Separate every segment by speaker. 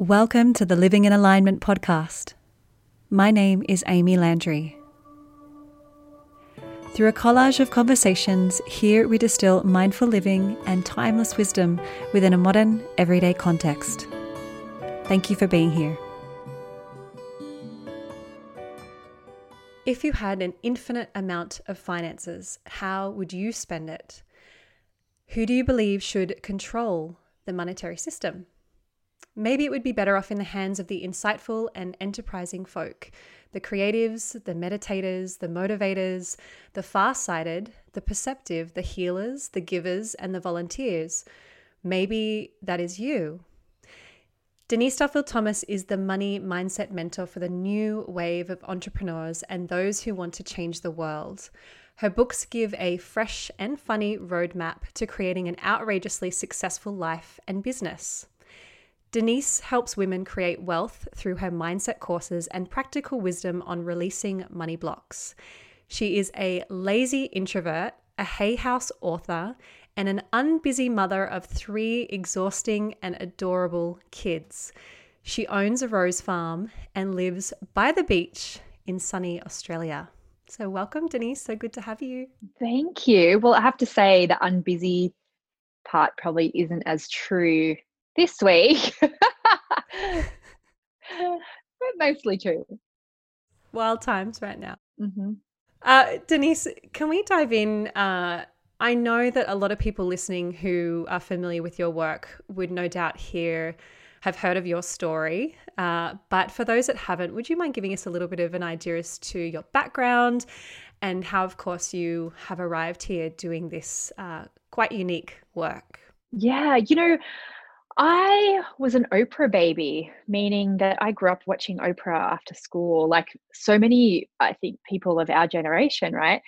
Speaker 1: Welcome to the Living in Alignment podcast. My name is Amy Landry. Through a collage of conversations, here we distill mindful living and timeless wisdom within a modern, everyday context. Thank you for being here. If you had an infinite amount of finances, how would you spend it? Who do you believe should control the monetary system? Maybe it would be better off in the hands of the insightful and enterprising folk, the creatives, the meditators, the motivators, the far sighted, the perceptive, the healers, the givers, and the volunteers. Maybe that is you. Denise Duffield Thomas is the money mindset mentor for the new wave of entrepreneurs and those who want to change the world. Her books give a fresh and funny roadmap to creating an outrageously successful life and business. Denise helps women create wealth through her mindset courses and practical wisdom on releasing money blocks. She is a lazy introvert, a Hay House author, and an unbusy mother of three exhausting and adorable kids. She owns a rose farm and lives by the beach in sunny Australia. So, welcome, Denise. So good to have you.
Speaker 2: Thank you. Well, I have to say, the unbusy part probably isn't as true this week. but mostly true.
Speaker 1: Wild times right now. Mm-hmm. Uh, Denise, can we dive in? Uh, I know that a lot of people listening who are familiar with your work would no doubt hear, have heard of your story. Uh, but for those that haven't, would you mind giving us a little bit of an idea as to your background and how, of course, you have arrived here doing this uh, quite unique work?
Speaker 2: Yeah, you know, I was an Oprah baby, meaning that I grew up watching Oprah after school, like so many, I think, people of our generation, right?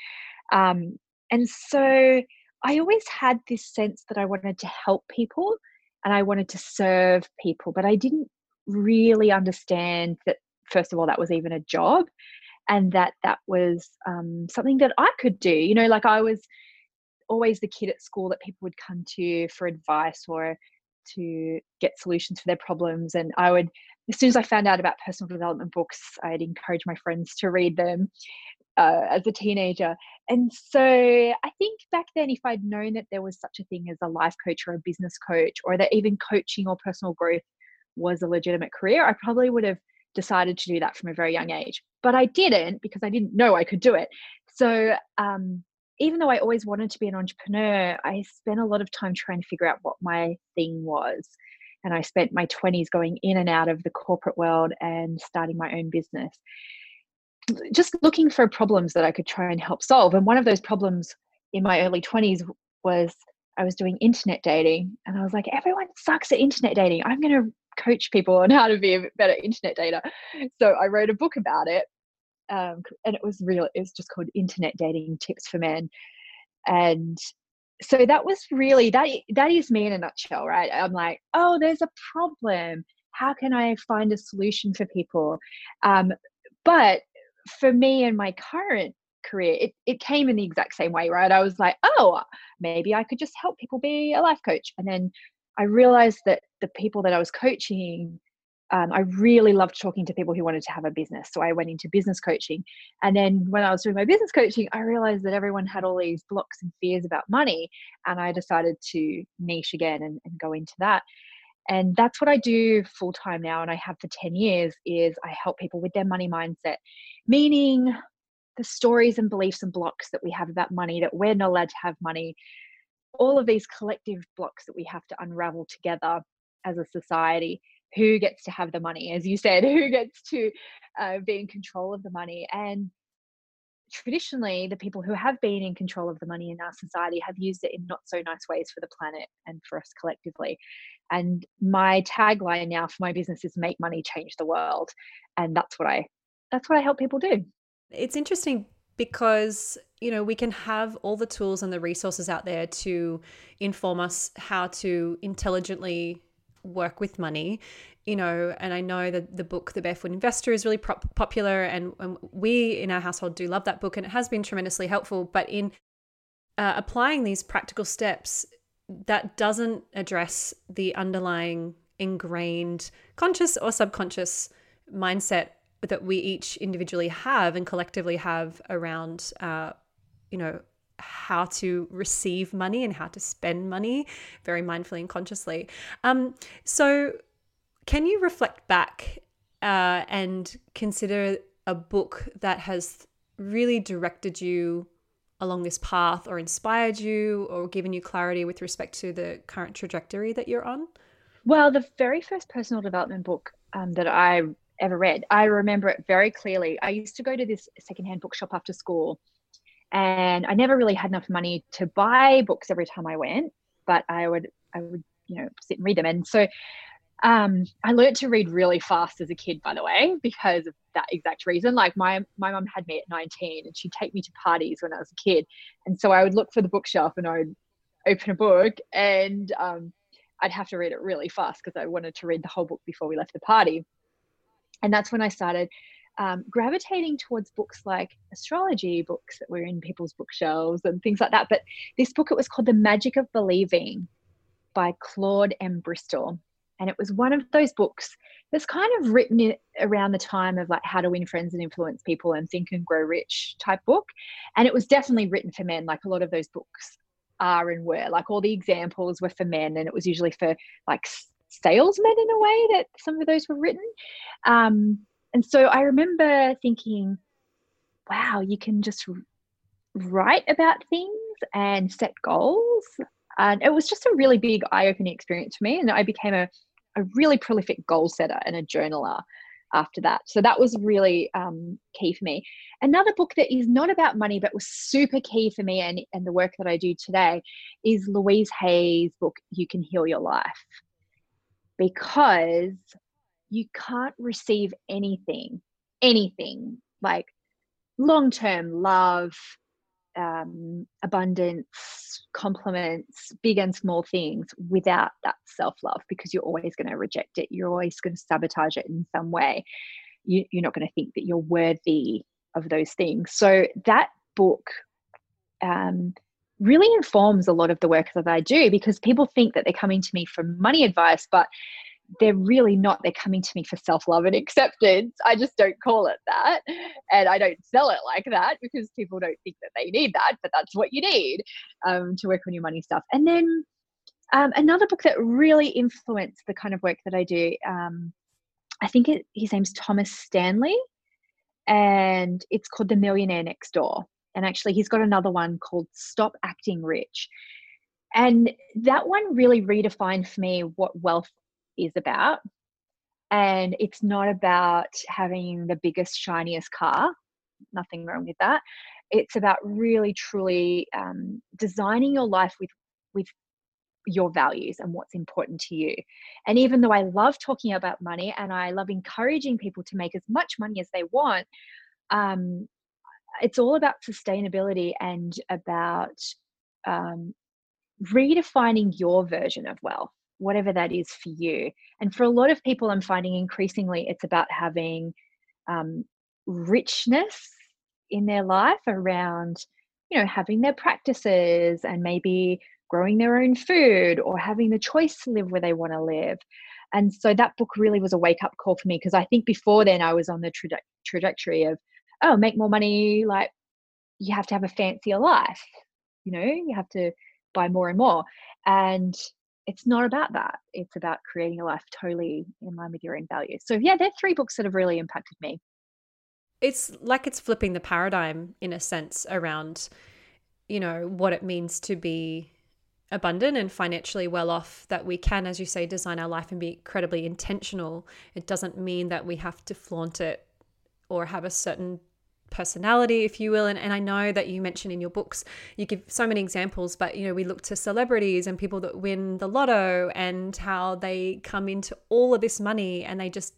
Speaker 2: Um, and so I always had this sense that I wanted to help people and I wanted to serve people, but I didn't really understand that, first of all, that was even a job and that that was um, something that I could do. You know, like I was always the kid at school that people would come to for advice or to get solutions for their problems. And I would, as soon as I found out about personal development books, I'd encourage my friends to read them uh, as a teenager. And so I think back then, if I'd known that there was such a thing as a life coach or a business coach, or that even coaching or personal growth was a legitimate career, I probably would have decided to do that from a very young age. But I didn't because I didn't know I could do it. So um, even though I always wanted to be an entrepreneur, I spent a lot of time trying to figure out what my thing was. And I spent my 20s going in and out of the corporate world and starting my own business. Just looking for problems that I could try and help solve. And one of those problems in my early 20s was I was doing internet dating. And I was like, everyone sucks at internet dating. I'm going to coach people on how to be a better internet dater. So I wrote a book about it um, and it was real. It was just called Internet Dating Tips for Men, and so that was really that. That is me in a nutshell, right? I'm like, oh, there's a problem. How can I find a solution for people? Um, but for me and my current career, it, it came in the exact same way, right? I was like, oh, maybe I could just help people be a life coach. And then I realized that the people that I was coaching um, I really loved talking to people who wanted to have a business. So I went into business coaching. And then when I was doing my business coaching, I realized that everyone had all these blocks and fears about money. And I decided to niche again and, and go into that. And that's what I do full time now. And I have for 10 years is I help people with their money mindset, meaning the stories and beliefs and blocks that we have about money, that we're not allowed to have money, all of these collective blocks that we have to unravel together as a society who gets to have the money, as you said, who gets to uh, be in control of the money. And traditionally, the people who have been in control of the money in our society have used it in not so nice ways for the planet and for us collectively. And my tagline now for my business is make money change the world. And that's what I that's what I help people do.
Speaker 1: It's interesting because you know we can have all the tools and the resources out there to inform us how to intelligently work with money you know and i know that the book the barefoot investor is really popular and, and, we in our household do love that book and it has been tremendously helpful. But in uh, applying these practical steps that doesn't address the underlying ingrained conscious or subconscious mindset that we each individually have and collectively have around, uh, you know, how to receive money and how to spend money very mindfully and consciously. Um, so, can you reflect back uh, and consider a book that has really directed you along this path or inspired you or given you clarity with respect to the current trajectory that you're on?
Speaker 2: Well, the very first personal development book um, that I ever read, I remember it very clearly. I used to go to this secondhand bookshop after school, and I never really had enough money to buy books every time I went, but I would, I would, you know, sit and read them. And so um, I learned to read really fast as a kid, by the way, because of that exact reason. Like my my mum had me at 19 and she'd take me to parties when I was a kid. And so I would look for the bookshelf and I would open a book and um, I'd have to read it really fast because I wanted to read the whole book before we left the party. And that's when I started um, gravitating towards books like astrology books that were in people's bookshelves and things like that. But this book, it was called The Magic of Believing by Claude M. Bristol. And it was one of those books that's kind of written around the time of like how to win friends and influence people and think and grow rich type book. And it was definitely written for men. Like a lot of those books are and were like all the examples were for men. And it was usually for like salesmen in a way that some of those were written. Um, and so i remember thinking wow you can just write about things and set goals and it was just a really big eye-opening experience for me and i became a a really prolific goal setter and a journaler after that. So that was really um, key for me. Another book that is not about money but was super key for me and, and the work that I do today is Louise Hay's book, You Can Heal Your Life. Because you can't receive anything, anything like long term love, um, abundance, compliments, big and small things without that self love because you're always going to reject it. You're always going to sabotage it in some way. You, you're not going to think that you're worthy of those things. So that book um, really informs a lot of the work that I do because people think that they're coming to me for money advice, but they're really not. They're coming to me for self love and acceptance. I just don't call it that. And I don't sell it like that because people don't think that they need that, but that's what you need um, to work on your money stuff. And then um, another book that really influenced the kind of work that I do, um, I think it, his name's Thomas Stanley, and it's called The Millionaire Next Door. And actually, he's got another one called Stop Acting Rich. And that one really redefined for me what wealth is about. And it's not about having the biggest, shiniest car, nothing wrong with that. It's about really, truly um, designing your life with, with your values and what's important to you. And even though I love talking about money and I love encouraging people to make as much money as they want, um, it's all about sustainability and about um, redefining your version of wealth whatever that is for you. And for a lot of people, I'm finding increasingly it's about having um, richness in their life around, you know, having their practices and maybe growing their own food or having the choice to live where they want to live. And so that book really was a wake up call for me because I think before then I was on the tra- trajectory of, oh, make more money, like you have to have a fancier life, you know, you have to buy more and more. And it's not about that. It's about creating a life totally in line with your own values. So, yeah, they're three books that have really impacted me.
Speaker 1: It's like it's flipping the paradigm in a sense around, you know, what it means to be abundant and financially well off that we can as you say design our life and be incredibly intentional it doesn't mean that we have to flaunt it or have a certain personality, if you will. And, and I know that you mentioned in your books, you give so many examples, but you know, we look to celebrities and people that win the lotto and how they come into all of this money and they just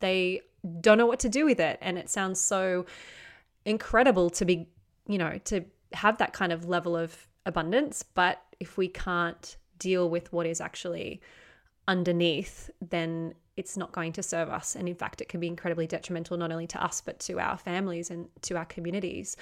Speaker 1: they don't know what to do with it. And it sounds so incredible to be, you know, to have that kind of level of abundance. But if we can't deal with what is actually underneath, then it's not going to serve us. And in fact, it can be incredibly detrimental not only to us, but to our families and to our communities.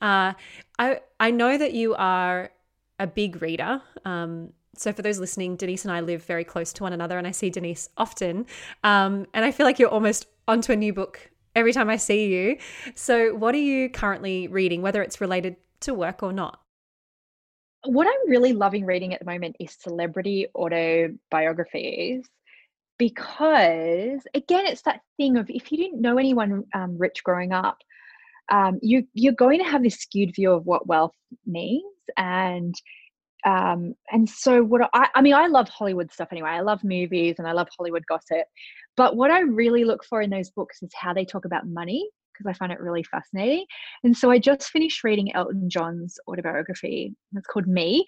Speaker 1: Uh, I, I know that you are a big reader. Um, So, for those listening, Denise and I live very close to one another, and I see Denise often. Um, and I feel like you're almost onto a new book every time I see you. So, what are you currently reading, whether it's related to work or not?
Speaker 2: What I'm really loving reading at the moment is celebrity autobiographies because, again, it's that thing of if you didn't know anyone um, rich growing up, um, you you're going to have this skewed view of what wealth means and um and so what I, I mean i love hollywood stuff anyway. I love movies and i love hollywood gossip. But what i really look for in those books is how they talk about money because i find it really fascinating. And so i just finished reading elton john's autobiography. It's called me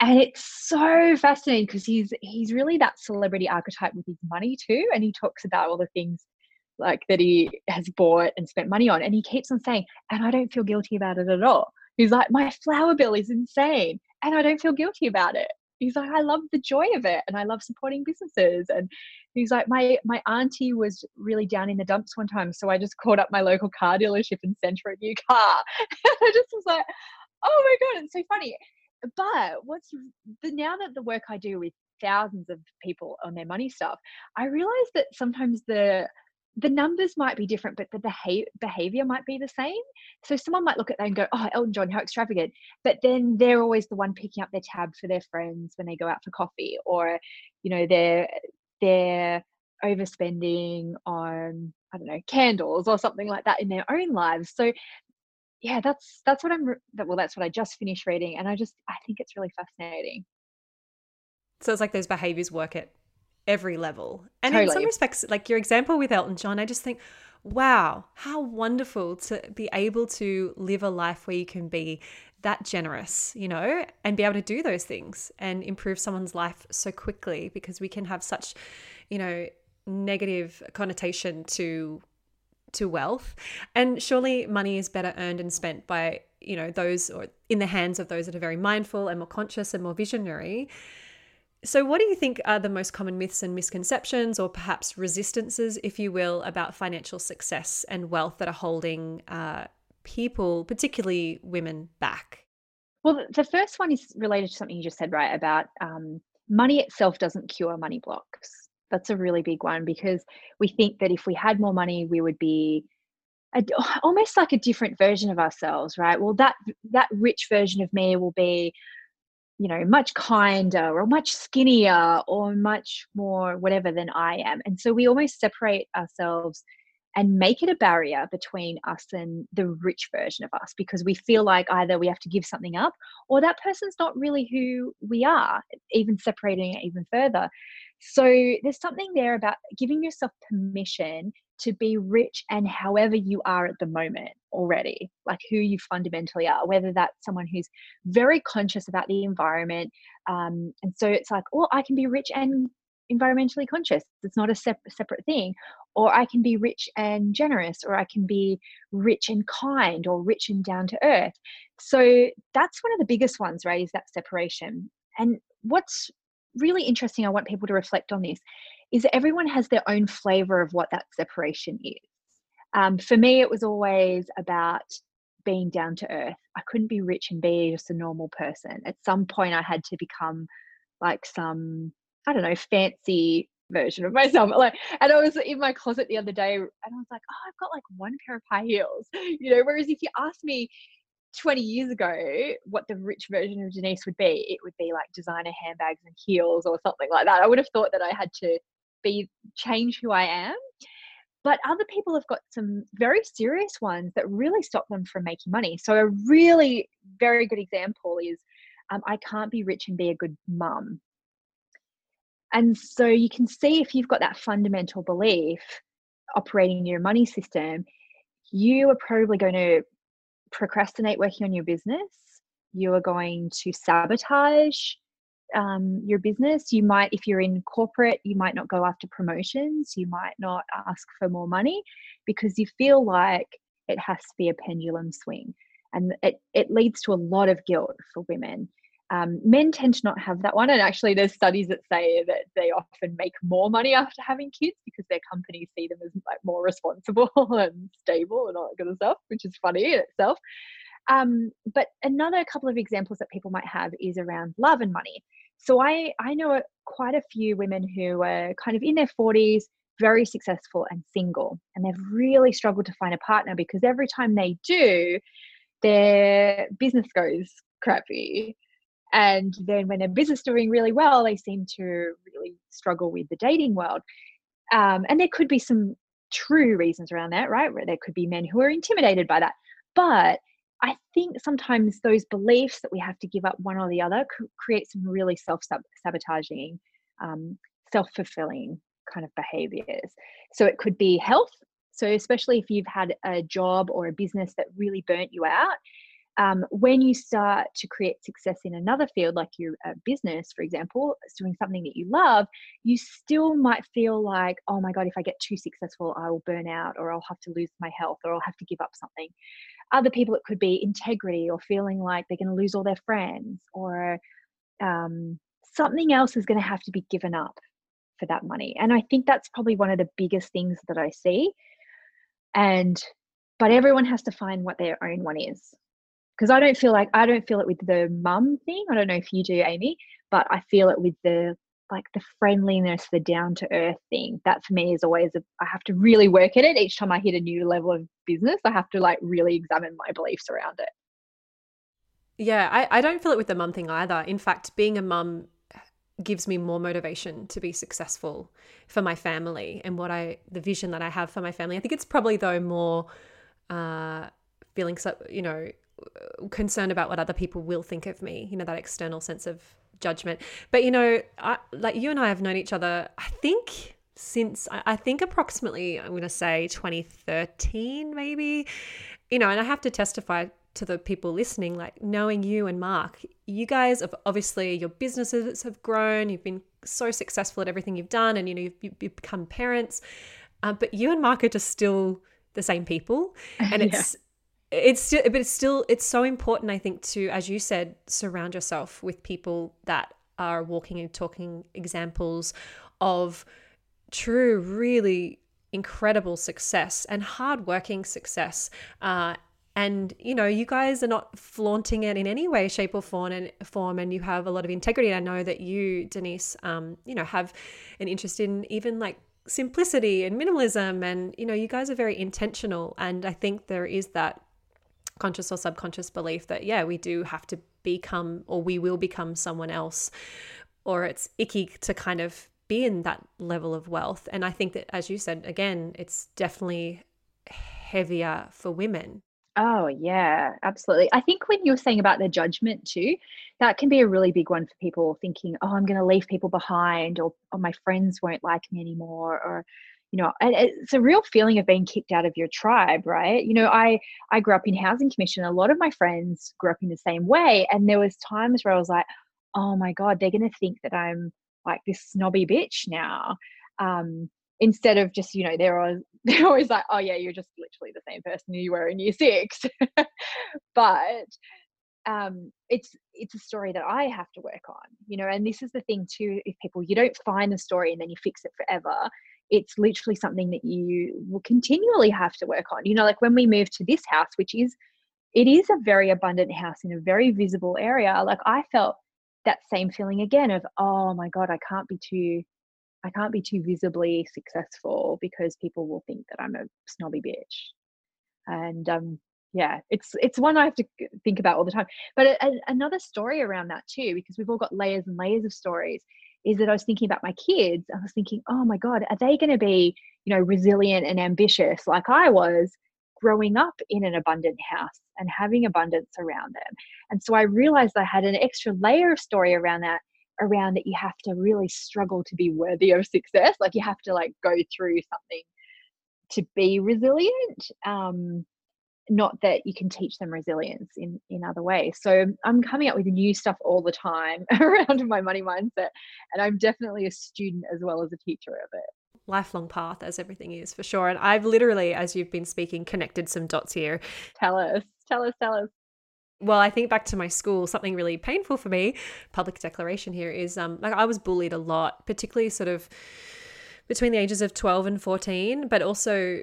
Speaker 2: and it's so fascinating because he's he's really that celebrity archetype with his money too and he talks about all the things like that he has bought and spent money on and he keeps on saying and i don't feel guilty about it at all he's like my flower bill is insane and I don't feel guilty about it. He's like, I love the joy of it and I love supporting businesses. And he's like, my my auntie was really down in the dumps one time. So I just called up my local car dealership and sent her a new car. and I just was like, oh my God, it's so funny. But what's the now that the work I do with thousands of people on their money stuff, I realize that sometimes the the numbers might be different, but the behavior behavior might be the same. So someone might look at that and go, "Oh, Elton John, how extravagant!" But then they're always the one picking up their tab for their friends when they go out for coffee, or you know, they're they're overspending on I don't know candles or something like that in their own lives. So yeah, that's that's what I'm. Well, that's what I just finished reading, and I just I think it's really fascinating.
Speaker 1: So it's like those behaviors work at every level. And totally. in some respects, like your example with Elton John, I just think, wow, how wonderful to be able to live a life where you can be that generous, you know, and be able to do those things and improve someone's life so quickly because we can have such, you know, negative connotation to to wealth and surely money is better earned and spent by you know those or in the hands of those that are very mindful and more conscious and more visionary so, what do you think are the most common myths and misconceptions, or perhaps resistances, if you will, about financial success and wealth that are holding uh, people, particularly women, back?
Speaker 2: Well, the first one is related to something you just said, right? About um, money itself doesn't cure money blocks. That's a really big one because we think that if we had more money, we would be a, almost like a different version of ourselves, right? Well, that that rich version of me will be you know, much kinder or much skinnier or much more whatever than I am. And so we almost separate ourselves and make it a barrier between us and the rich version of us because we feel like either we have to give something up or that person's not really who we are, even separating it even further. So there's something there about giving yourself permission to be rich and however you are at the moment already, like who you fundamentally are, whether that's someone who's very conscious about the environment. Um, and so it's like, oh, I can be rich and environmentally conscious. It's not a sep- separate thing. Or I can be rich and generous, or I can be rich and kind, or rich and down to earth. So that's one of the biggest ones, right? Is that separation. And what's really interesting, I want people to reflect on this, is that everyone has their own flavor of what that separation is. Um, for me, it was always about being down to earth. I couldn't be rich and be just a normal person. At some point, I had to become like some, I don't know, fancy version of myself. Like, and I was in my closet the other day and I was like, oh, I've got like one pair of high heels, you know. Whereas if you ask me 20 years ago what the rich version of Denise would be, it would be like designer handbags and heels or something like that. I would have thought that I had to be change who I am. But other people have got some very serious ones that really stop them from making money. So a really very good example is um, I can't be rich and be a good mum. And so you can see if you've got that fundamental belief operating in your money system, you are probably going to procrastinate working on your business. You are going to sabotage um, your business. You might, if you're in corporate, you might not go after promotions. You might not ask for more money because you feel like it has to be a pendulum swing. And it, it leads to a lot of guilt for women. Um, men tend to not have that one. And actually, there's studies that say that they often make more money after having kids because their companies see them as like more responsible and stable and all that kind of stuff, which is funny in itself. Um, but another couple of examples that people might have is around love and money. So I I know quite a few women who are kind of in their 40s, very successful and single, and they've really struggled to find a partner because every time they do, their business goes crappy. And then when their business is doing really well, they seem to really struggle with the dating world. Um, and there could be some true reasons around that, right? Where there could be men who are intimidated by that. But I think sometimes those beliefs that we have to give up one or the other create some really self sabotaging, um, self fulfilling kind of behaviors. So it could be health. So, especially if you've had a job or a business that really burnt you out, um, when you start to create success in another field, like your uh, business, for example, doing something that you love, you still might feel like, oh my God, if I get too successful, I will burn out, or I'll have to lose my health, or I'll have to give up something. Other people, it could be integrity, or feeling like they're going to lose all their friends, or um, something else is going to have to be given up for that money. And I think that's probably one of the biggest things that I see. And but everyone has to find what their own one is because I don't feel like I don't feel it with the mum thing. I don't know if you do, Amy, but I feel it with the like the friendliness, the down to earth thing. That for me is always a, I have to really work at it each time I hit a new level of business. I have to like really examine my beliefs around it.
Speaker 1: Yeah, I, I don't feel it with the mum thing either. In fact, being a mum gives me more motivation to be successful for my family and what I the vision that I have for my family. I think it's probably though more uh feeling so you know concerned about what other people will think of me, you know, that external sense of judgment. But, you know, I, like you and I have known each other, I think since, I think approximately, I'm going to say 2013, maybe, you know, and I have to testify to the people listening, like knowing you and Mark, you guys have obviously, your businesses have grown, you've been so successful at everything you've done, and, you know, you've, you've become parents. Uh, but you and Mark are just still the same people. And yeah it's still but it's still it's so important i think to as you said surround yourself with people that are walking and talking examples of true really incredible success and hardworking success. Uh, and you know you guys are not flaunting it in any way shape or form and form and you have a lot of integrity. And i know that you denise um, you know have an interest in even like simplicity and minimalism and you know you guys are very intentional. And i think there is that conscious or subconscious belief that, yeah, we do have to become or we will become someone else, or it's icky to kind of be in that level of wealth. And I think that, as you said, again, it's definitely heavier for women.
Speaker 2: Oh, yeah, absolutely. I think when you're saying about the judgment too, that can be a really big one for people thinking, oh, I'm going to leave people behind, or, or my friends won't like me anymore, or you know and it's a real feeling of being kicked out of your tribe right you know i i grew up in housing commission a lot of my friends grew up in the same way and there was times where i was like oh my god they're going to think that i'm like this snobby bitch now um instead of just you know they're always they're always like oh yeah you're just literally the same person you were in year six but um, it's it's a story that I have to work on, you know. And this is the thing too: if people you don't find the story and then you fix it forever, it's literally something that you will continually have to work on. You know, like when we moved to this house, which is, it is a very abundant house in a very visible area. Like I felt that same feeling again of, oh my God, I can't be too, I can't be too visibly successful because people will think that I'm a snobby bitch. And um, yeah, it's it's one I have to think about all the time. But a, a, another story around that too, because we've all got layers and layers of stories is that I was thinking about my kids. I was thinking, oh my God, are they going to be, you know, resilient and ambitious like I was growing up in an abundant house and having abundance around them? And so I realized I had an extra layer of story around that, around that you have to really struggle to be worthy of success. Like you have to like go through something to be resilient. Um, not that you can teach them resilience in in other ways. So i'm coming up with new stuff all the time around my money mindset and i'm definitely a student as well as a teacher of it.
Speaker 1: Lifelong path as everything is for sure. And i've literally as you've been speaking connected some dots here.
Speaker 2: Tell us tell us tell us.
Speaker 1: Well i think back to my school something really painful for me public declaration here is um like i was bullied a lot particularly sort of between the ages of 12 and 14 but also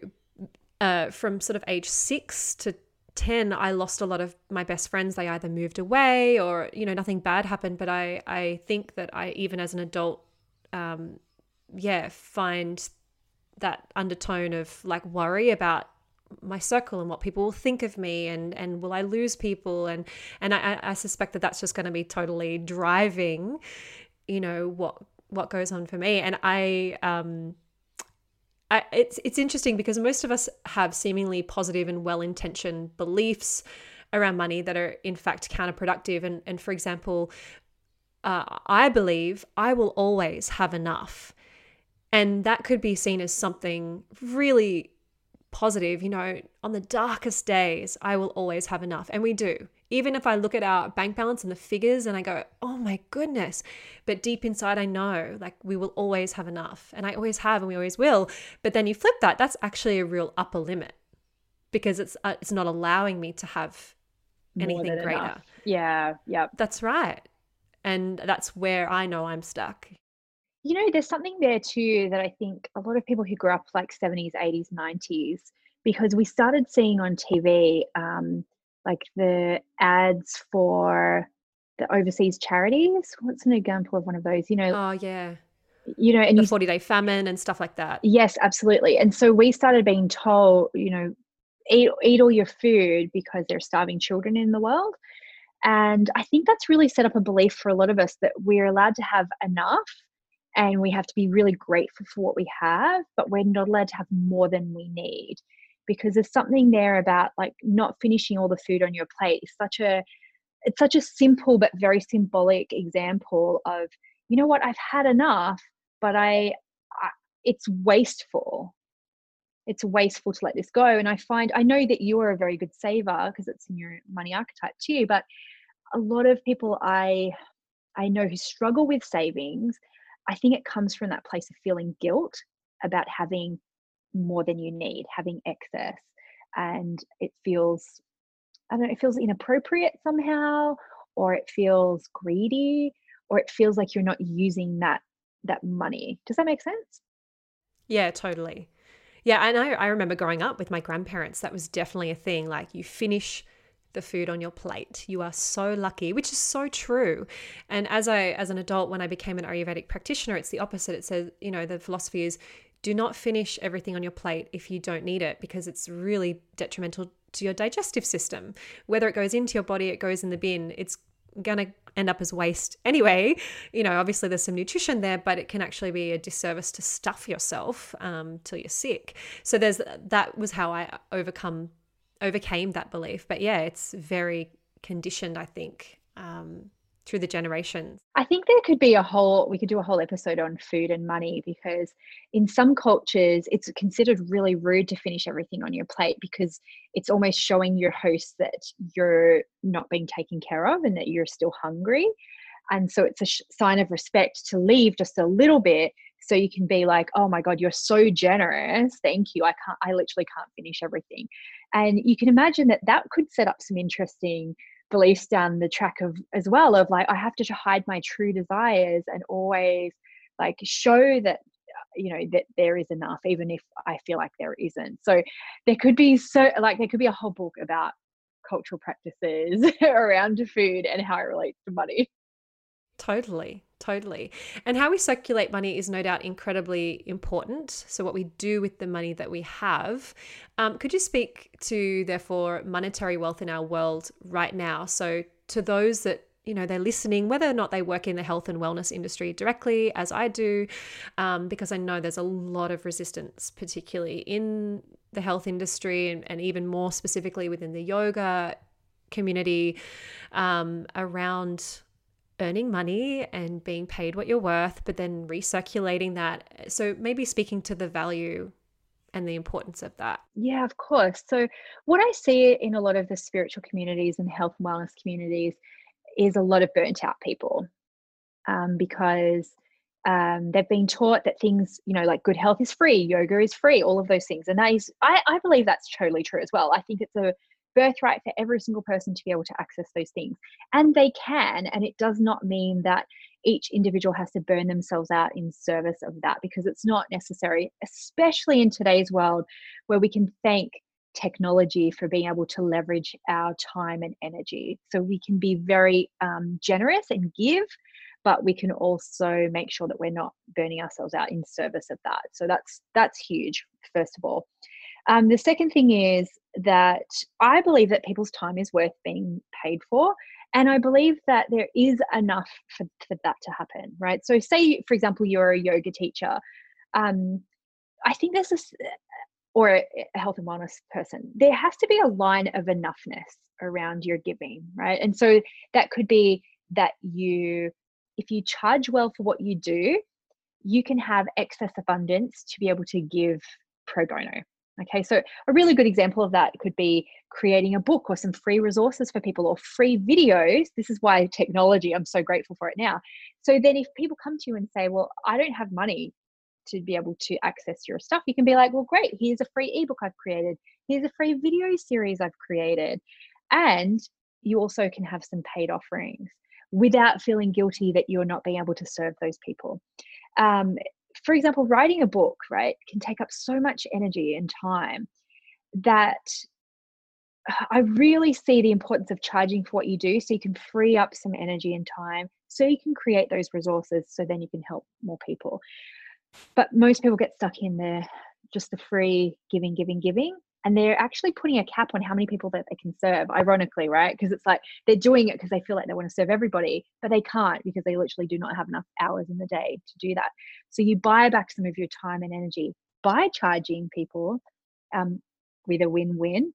Speaker 1: uh, from sort of age six to 10 i lost a lot of my best friends. They either moved away or you know nothing bad happened. But i i think that i even as an adult um yeah find that undertone of like worry about my circle and what people will think of me and and will I lose people? And and I, I suspect that that's just going to be totally driving you know what what goes on for me. And I um I, it's it's interesting because most of us have seemingly positive and well-intentioned beliefs around money that are in fact counterproductive. And and for example, uh, I believe I will always have enough, and that could be seen as something really positive. You know, on the darkest days, I will always have enough, and we do even if I look at our bank balance and the figures and I go, oh my goodness. But deep inside, I know like we will always have enough. And I always have and we always will. But then you flip that, that's actually a real upper limit because it's uh, it's not allowing me to have anything greater. Enough.
Speaker 2: Yeah, yeah.
Speaker 1: That's right. And that's where I know I'm stuck.
Speaker 2: You know, there's something there too that I think a lot of people who grew up like 70s, 80s, 90s, because we started seeing on TV um, like the ads for the overseas charities. What's an example of one of those? You know,
Speaker 1: oh yeah,
Speaker 2: you know, and
Speaker 1: the forty day famine and stuff like that.
Speaker 2: Yes, absolutely. And so we started being told, you know, eat eat all your food because there's starving children in the world. And I think that's really set up a belief for a lot of us that we're allowed to have enough and we have to be really grateful for what we have, but we're not allowed to have more than we need because there's something there about like not finishing all the food on your plate. Is such a it's such a simple but very symbolic example of you know what? I've had enough but i, I it's wasteful. It's wasteful to let this go. And i find i know that you are a very good saver because it's in your money archetype too but a lot of people i i know who struggle with savings i think it comes from that place of feeling guilt about having more than you need, having excess. And it feels, I don't know, it feels inappropriate somehow, or it feels greedy, or it feels like you're not using that that money. Does that make sense?
Speaker 1: Yeah, totally. Yeah, and I, I remember growing up with my grandparents, that was definitely a thing. Like you finish the food on your plate. You are so lucky, which is so true. And as I as an adult when I became an Ayurvedic practitioner, it's the opposite. It says, you know, the philosophy is do not finish everything on your plate if you don't need it because it's really detrimental to your digestive system. Whether it goes into your body, it goes in the bin, it's going to end up as waste anyway. You know, obviously there's some nutrition there, but it can actually be a disservice to stuff yourself um, till you're sick. So there's that was how I overcome overcame that belief. But yeah, it's very conditioned, I think, um, through the generations?
Speaker 2: I think there could be a whole, we could do a whole episode on food and money because in some cultures, it's considered really rude to finish everything on your plate because it's almost showing your host that you're not being taken care of and that you're still hungry. And so it's a sh- sign of respect to leave just a little bit so you can be like oh my god you're so generous thank you i can't i literally can't finish everything and you can imagine that that could set up some interesting beliefs down the track of as well of like I have to hide my true desires and always like show that uh, you know that there is enough even if I feel like there isn't. So there could be so like there could be a whole book about cultural practices around food and how it relates to money.
Speaker 1: Totally, totally. And how we circulate money is no doubt incredibly important. So, what we do with the money that we have. Um, could you speak to, therefore, monetary wealth in our world right now? So, to those that you know they're listening whether or not they work in the health and wellness industry directly as i do um, because i know there's a lot of resistance particularly in the health industry and, and even more specifically within the yoga community um, around earning money and being paid what you're worth, but then recirculating that. So maybe speaking to the value and the importance of that.
Speaker 2: Yeah, of course. So, what I see in a lot of the spiritual communities and health and wellness communities is a lot of burnt out people um, because um, they've been taught that things, you know, like good health is free, yoga is free, all of those things. And that is, I, I believe that's totally true as well. I think it's a birthright for every single person to be able to access those things. And they can. And it does not mean that each individual has to burn themselves out in service of that because it's not necessary, especially in today's world where we can thank technology for being able to leverage our time and energy. So we can be very um, generous and give, but we can also make sure that we're not burning ourselves out in service of that. So that's that's huge, first of all. Um, the second thing is that I believe that people's time is worth being paid for. And I believe that there is enough for, for that to happen, right? So, say, for example, you're a yoga teacher. Um, I think there's this, or a health and wellness person, there has to be a line of enoughness around your giving, right? And so that could be that you, if you charge well for what you do, you can have excess abundance to be able to give pro bono, Okay, so a really good example of that could be creating a book or some free resources for people or free videos. This is why technology, I'm so grateful for it now. So then, if people come to you and say, Well, I don't have money to be able to access your stuff, you can be like, Well, great, here's a free ebook I've created, here's a free video series I've created. And you also can have some paid offerings without feeling guilty that you're not being able to serve those people. Um, for example, writing a book, right, can take up so much energy and time that I really see the importance of charging for what you do so you can free up some energy and time so you can create those resources so then you can help more people. But most people get stuck in the just the free giving, giving, giving and they're actually putting a cap on how many people that they can serve ironically right? Because it's like they're doing it because they feel like they want to serve everybody but they can't because they literally do not have enough hours in the day to do that. So you buy back some of your time and energy by charging people um, with a win-win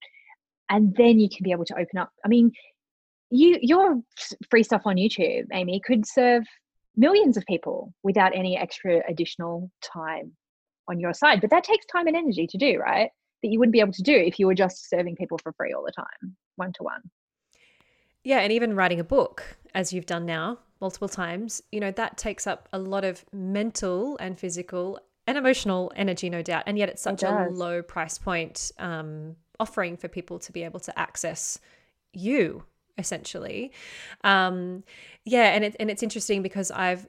Speaker 2: and then you can be able to open up. I mean you your free stuff on youtube amy could serve millions of people without any extra additional time on your side but that takes time and energy to do right that you wouldn't be able to do if you were just serving people for free all the time, one to one.
Speaker 1: Yeah, and even writing a book, as you've done now multiple times, you know, that takes up a lot of mental and physical and emotional energy, no doubt. And yet it's such it a low price point um, offering for people to be able to access you essentially um yeah and it, and it's interesting because i've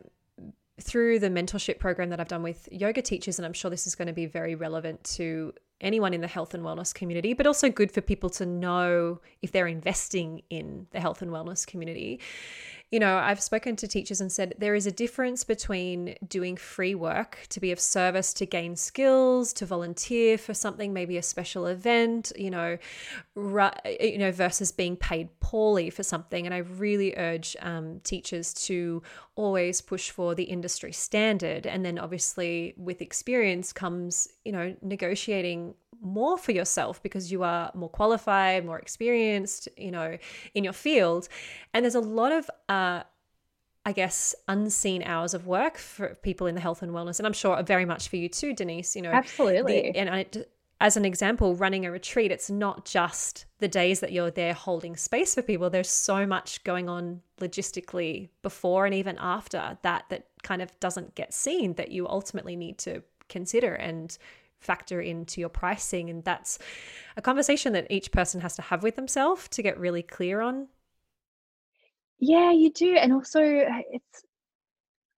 Speaker 1: through the mentorship program that I've done with yoga teachers, and I'm sure this is going to be very relevant to anyone in the health and wellness community, but also good for people to know if they're investing in the health and wellness community you know, I've spoken to teachers and said there is a difference between doing free work to be of service, to gain skills, to volunteer for something, maybe a special event, you know, you know, versus being paid poorly for something. And I really urge um, teachers to always push for the industry standard. And then obviously with experience comes, you know, negotiating more for yourself because you are more qualified, more experienced, you know, in your field. And there's a lot of, uh, I guess, unseen hours of work for people in the health and wellness. And I'm sure very much for you too, Denise, you know.
Speaker 2: Absolutely.
Speaker 1: The, and I, as an example, running a retreat, it's not just the days that you're there holding space for people. There's so much going on logistically before and even after that that kind of doesn't get seen that you ultimately need to consider and factor into your pricing. And that's a conversation that each person has to have with themselves to get really clear on.
Speaker 2: Yeah, you do. And also, uh, it's,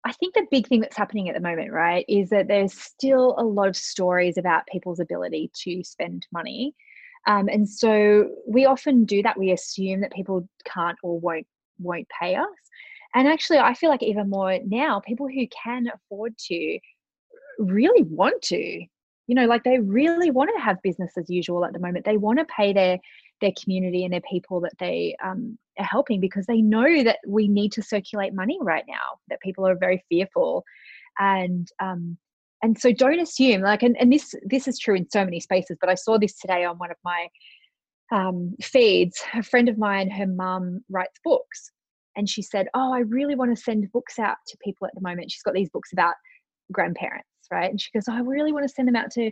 Speaker 2: I think the big thing that's happening at the moment, right, is that there's still a lot of stories about people's ability to spend money. Um, and so we often do that. We assume that people can't or won't won't pay us. And actually, I feel like even more now, people who can afford to really want to you know like they really want to have business as usual at the moment they want to pay their their community and their people that they um, are helping because they know that we need to circulate money right now that people are very fearful and um, and so don't assume like and, and this this is true in so many spaces but i saw this today on one of my um, feeds a friend of mine her mum writes books and she said oh i really want to send books out to people at the moment she's got these books about grandparents right? And she goes, oh, I really want to send them out to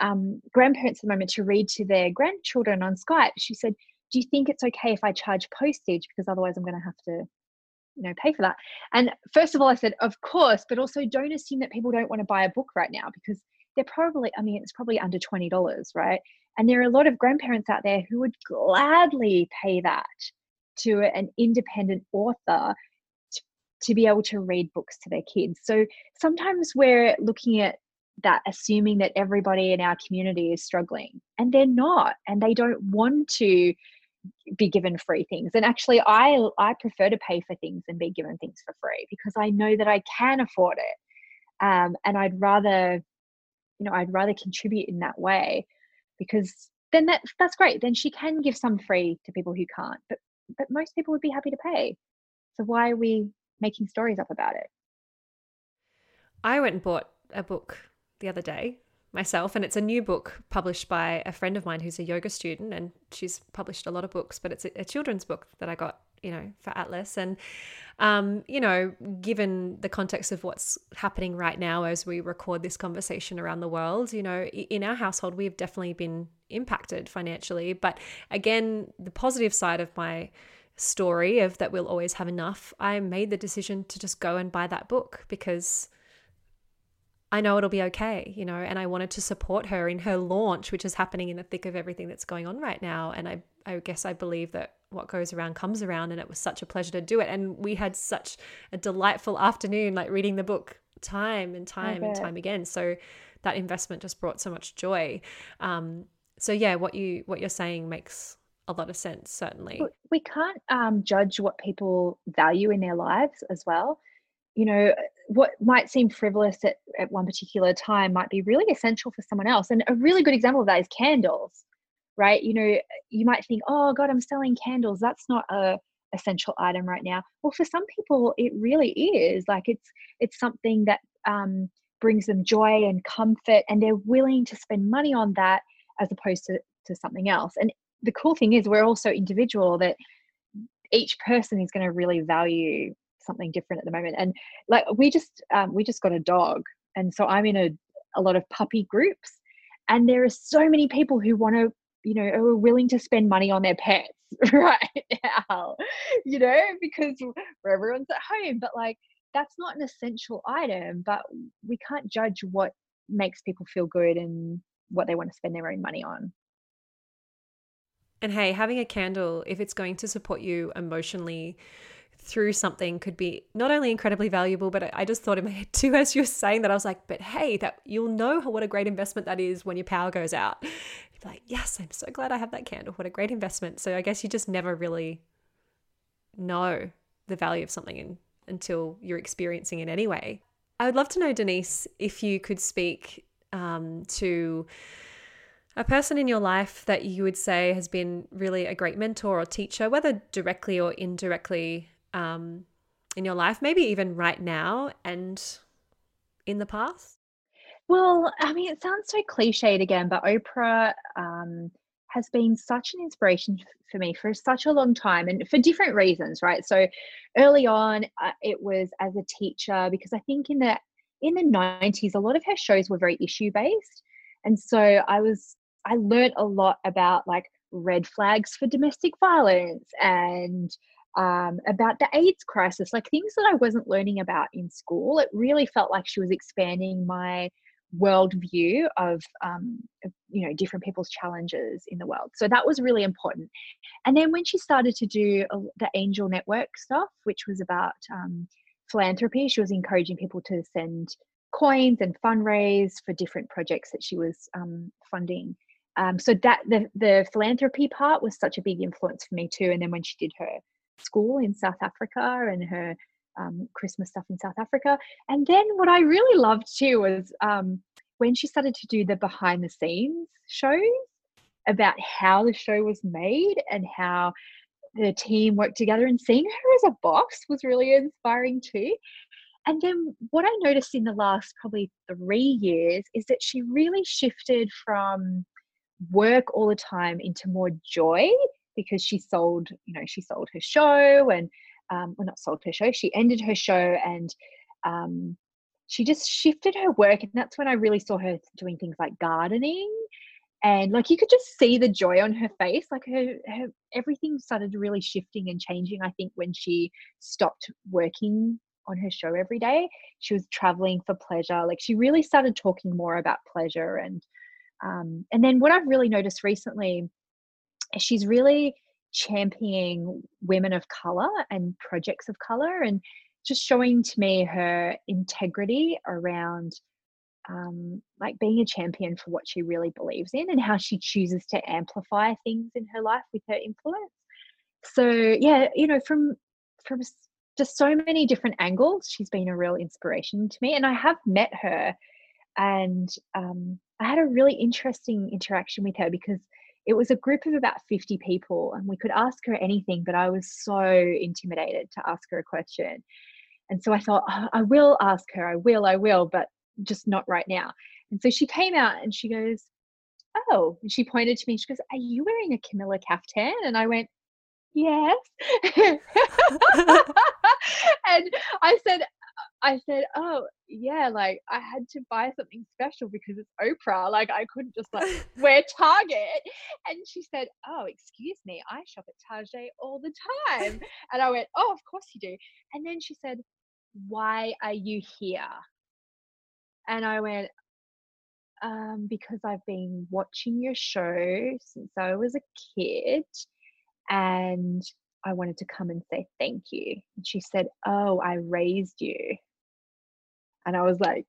Speaker 2: um, grandparents at the moment to read to their grandchildren on Skype. She said, do you think it's okay if I charge postage? Because otherwise I'm going to have to you know pay for that. And first of all i said of course but also don't assume that people don't want to buy a book right now because they're probably i mean it's probably under $20 right? And there are a lot of grandparents out there who would gladly pay that to an independent author to be able to read books to their kids. So sometimes we're looking at that assuming that everybody in our community is struggling and they're not and they don't want to be given free things. And actually i i prefer to pay for things than be given things for free because i know that i can afford it. Um, and i'd rather you know i'd rather contribute in that way because then that's that's great. Then she can give some free to people who can't but but most people would be happy to pay. So why are we making stories up about it?
Speaker 1: I went and bought a book the other day myself and it's a new book published by a friend of mine who's a yoga student and she's published a lot of books but it's a, a children's book that i got you know for atlas. And um, you know given the context of what's happening right now as we record this conversation around the world you know in our household we've definitely been impacted financially. But again the positive side of my story of that we'll always have enough i made the decision to just go and buy that book because I know it'll be okay, you know, and I wanted to support her in her launch, which is happening in the thick of everything that's going on right now. And I, I guess I believe that what goes around comes around, and it was such a pleasure to do it. And we had such a delightful afternoon, like reading the book time and time and time again. So that investment just brought so much joy. Um, so yeah, what you what you're saying makes a lot of sense, certainly.
Speaker 2: We can't um, judge what people value in their lives as well you know what might seem frivolous at, at one particular time might be really essential for someone else. And a really good example of that is candles right? You know you might think oh god i'm selling candles. That's not a essential item right now. Well for some people it really is. Like it's it's something that um, brings them joy and comfort and they're willing to spend money on that as opposed to, to something else. And the cool thing is we're also individual that each person is going to really value something different at the moment and like we just um, we just got a dog and so i'm in a, a lot of puppy groups and there are so many people who want to you know are willing to spend money on their pets right now you know because everyone's at home but like that's not an essential item but we can't judge what makes people feel good and what they want to spend their own money on.
Speaker 1: And hey having a candle if it's going to support you emotionally through something could be not only incredibly valuable, but I just thought in my head too as you were saying that I was like, but hey, that you'll know what a great investment that is when your power goes out. You'd be like, yes, I'm so glad I have that candle. What a great investment. So I guess you just never really know the value of something in, until you're experiencing it anyway. I would love to know, Denise, if you could speak um, to a person in your life that you would say has been really a great mentor or teacher, whether directly or indirectly um, in your life, maybe even right now and in the past?
Speaker 2: Well, I mean, it sounds so cliched again, but Oprah um, has been such an inspiration for me for such a long time and for different reasons, right? So early on, uh, it was as a teacher because I think in the in the 90s, a lot of her shows were very issue based. And so I was, I learned a lot about like red flags for domestic violence and um, about the AIDS crisis, like things that I wasn't learning about in school. It really felt like she was expanding my worldview of, um, of, you know different people's challenges in the world. So that was really important. And then when she started to do the Angel Network stuff, which was about um, philanthropy, she was encouraging people to send coins and fundraise for different projects that she was um, funding. Um, so that the the philanthropy part was such a big influence for me too. And then when she did her school in South Africa and her um, Christmas stuff in South Africa. And then what I really loved too was um, when she started to do the behind the scenes shows about how the show was made and how the team worked together and seeing her as a boss was really inspiring too. And then what I noticed in the last probably three years is that she really shifted from work all the time into more joy because she sold, you know, she sold her show and, um, well, not sold her show, she ended her show and um, she just shifted her work. And that's when I really saw her doing things like gardening. And like you could just see the joy on her face, like her, her everything started really shifting and changing. I think when she stopped working on her show every day, she was traveling for pleasure. Like she really started talking more about pleasure and um, and then what I've really noticed recently she's really championing women of color and projects of color and just showing to me her integrity around um, like being a champion for what she really believes in and how she chooses to amplify things in her life with her influence. So yeah, you know, from from just so many different angles, she's been a real inspiration to me. And I have met her, and um, I had a really interesting interaction with her because it was a group of about 50 people and we could ask her anything but i was so intimidated to ask her a question. And so i thought oh, i will ask her i will i will but just not right now. And so she came out and she goes oh and she pointed to me she goes are you wearing a camilla caftan? And i went yes. And i said I said, "Oh, yeah, like I had to buy something special because it's Oprah. Like I couldn't just like wear Target." And she said, "Oh, excuse me, I shop at Target all the time." And I went, "Oh, of course you do." And then she said, "Why are you here?" And I went, um, because I've been watching your show since I was a kid and I wanted to come and say thank you. And she said, Oh, I raised you. And I was like,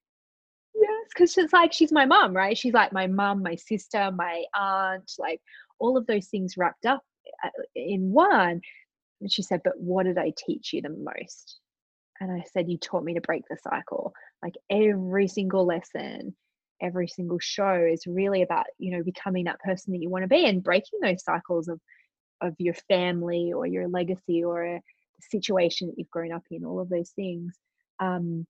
Speaker 2: yes, because it's like she's my mom, right? She's like my mom, my sister, my aunt, like all of those things wrapped up uh, in one. And she said, but what did I teach you the most? And I said, you taught me to break the cycle. Like every single lesson, every single show is really about, you know, becoming that person that you want to be and breaking those cycles of of your family or your legacy or a situation that you've grown up in, all of those things. Um,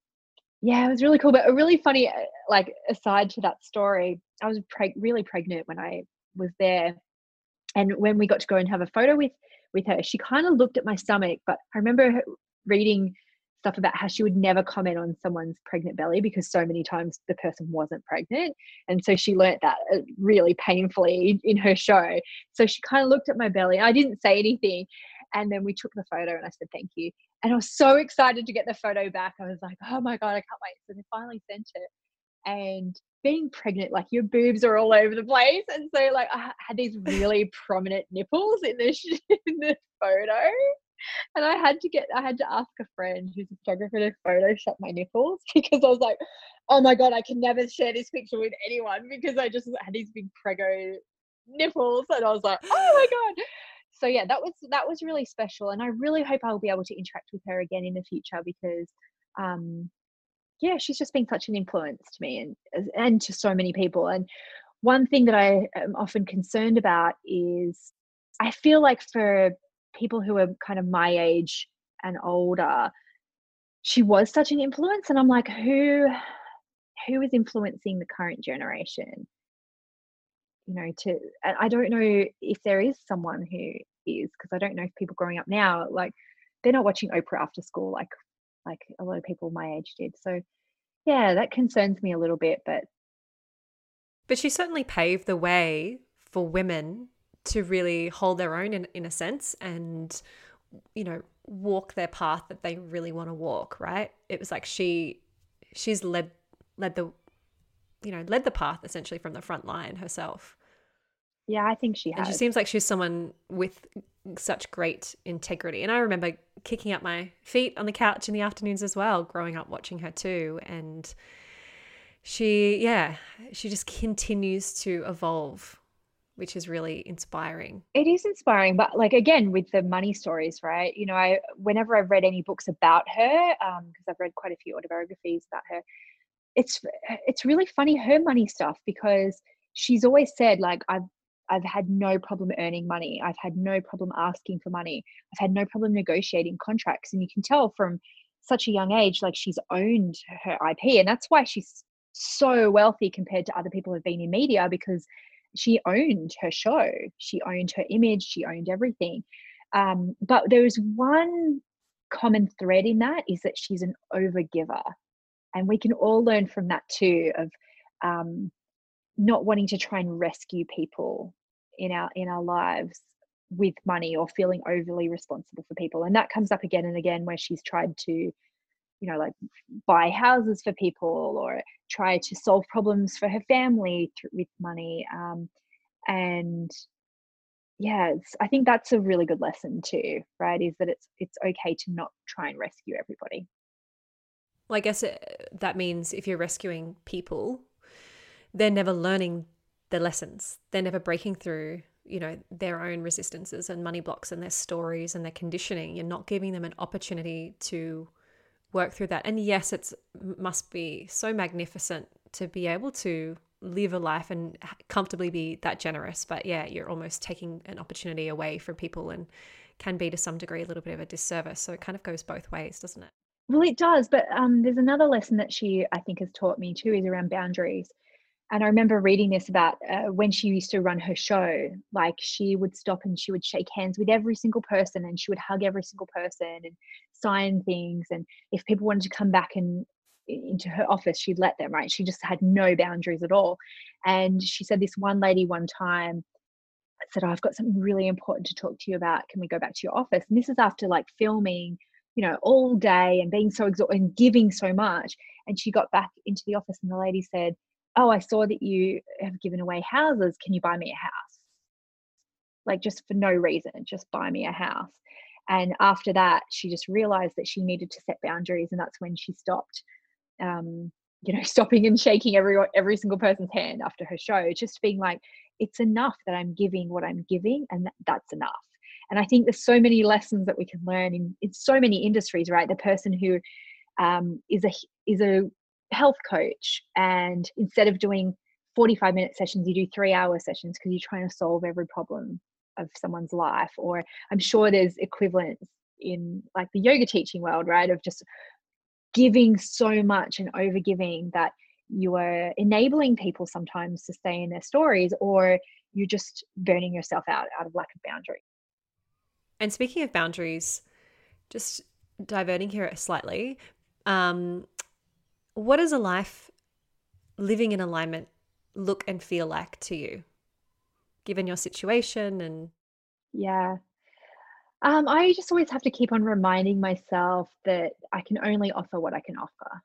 Speaker 2: yeah, it was really cool. But a really funny, uh, like, aside to that story, I was preg- really pregnant when I was there. And when we got to go and have a photo with with her, she kind of looked at my stomach. But I remember reading stuff about how she would never comment on someone's pregnant belly because so many times the person wasn't pregnant. And so she learnt that uh, really painfully in her show. So she kind of looked at my belly. I didn't say anything. And then we took the photo and I said, thank you. And I was so excited to get the photo back. I was like, oh my God, I can't wait. So they finally sent it. And being pregnant, like your boobs are all over the place. And so like I had these really prominent nipples in the, in the photo. And I had to get, I had to ask a friend who's a photographer to Photoshop my nipples because I was like, oh my God, I can never share this picture with anyone because I just had these big prego nipples. And I was like, oh my God so yeah that was that was really special and i really hope i'll be able to interact with her again in the future because um yeah she's just been such an influence to me and and to so many people and one thing that i am often concerned about is i feel like for people who are kind of my age and older she was such an influence and i'm like who who is influencing the current generation you know to i don't know if there is someone who is because i don't know if people growing up now like they're not watching oprah after school like like a lot of people my age did. So yeah that concerns me a little bit but
Speaker 1: but she certainly paved the way for women to really hold their own in, in a sense and you know walk their path that they really want to walk right? It was like she she's led led the you know led the path essentially from the front line herself
Speaker 2: yeah, I think she has.
Speaker 1: And she seems like she's someone with such great integrity. And I remember kicking up my feet on the couch in the afternoons as well, growing up watching her too. And she, yeah, she just continues to evolve, which is really inspiring.
Speaker 2: It is inspiring, but like again with the money stories, right? You know, I whenever I've read any books about her, um, because I've read quite a few autobiographies about her, it's it's really funny her money stuff because she's always said like I've I've had no problem earning money. I've had no problem asking for money. I've had no problem negotiating contracts. And you can tell from such a young age, like she's owned her IP. And that's why she's so wealthy compared to other people who've been in media because she owned her show, she owned her image, she owned everything. Um, but there is one common thread in that is that she's an overgiver. And we can all learn from that too of um, not wanting to try and rescue people in our in our lives with money or feeling overly responsible for people. And that comes up again and again where she's tried to you know like buy houses for people or try to solve problems for her family with money um, and yeah i think that's a really good lesson too right is that it's it's okay to not try and rescue everybody
Speaker 1: Well, I guess it, that means if you're rescuing people, they're never learning the lessons. They're never breaking through, you know, their own resistances and money blocks and their stories and their conditioning. You're not giving them an opportunity to work through that. And yes, it's must be so magnificent to be able to live a life and comfortably be that generous. But yeah, you're almost taking an opportunity away from people and can be to some degree a little bit of a disservice. So it kind of goes both ways, doesn't it?
Speaker 2: Well, it does. But um, there's another lesson that she, I think, has taught me too is around boundaries. And I remember reading this about uh, when she used to run her show, like she would stop and she would shake hands with every single person and she would hug every single person and sign things. And if people wanted to come back and into her office, she'd let them, right? She just had no boundaries at all. And she said this one lady one time said, oh, I've got something really important to talk to you about. Can we go back to your office? And this is after like filming, you know, all day and being so exhausted and giving so much. And she got back into the office and the lady said, Oh, I saw that you have given away houses. Can you buy me a house? Like just for no reason, just buy me a house. And after that, she just realized that she needed to set boundaries. And that's when she stopped um, you know, stopping and shaking every every single person's hand after her show, just being like, it's enough that I'm giving what I'm giving, and that, that's enough. And I think there's so many lessons that we can learn in, in so many industries, right? The person who um, is a is a health coach, and instead of doing 45 minute sessions, you do three hour sessions because you're trying to solve every problem of someone's life. Or I'm sure there's equivalents in like the yoga teaching world, right? Of just giving so much and over giving that you are enabling people sometimes to stay in their stories or you're just burning yourself out out of lack of boundary.
Speaker 1: And speaking of boundaries, just diverting here slightly, um, what does a life living in alignment look and feel like to you, given your situation and?
Speaker 2: Yeah, um, I just always have to keep on reminding myself that I can only offer what I can offer.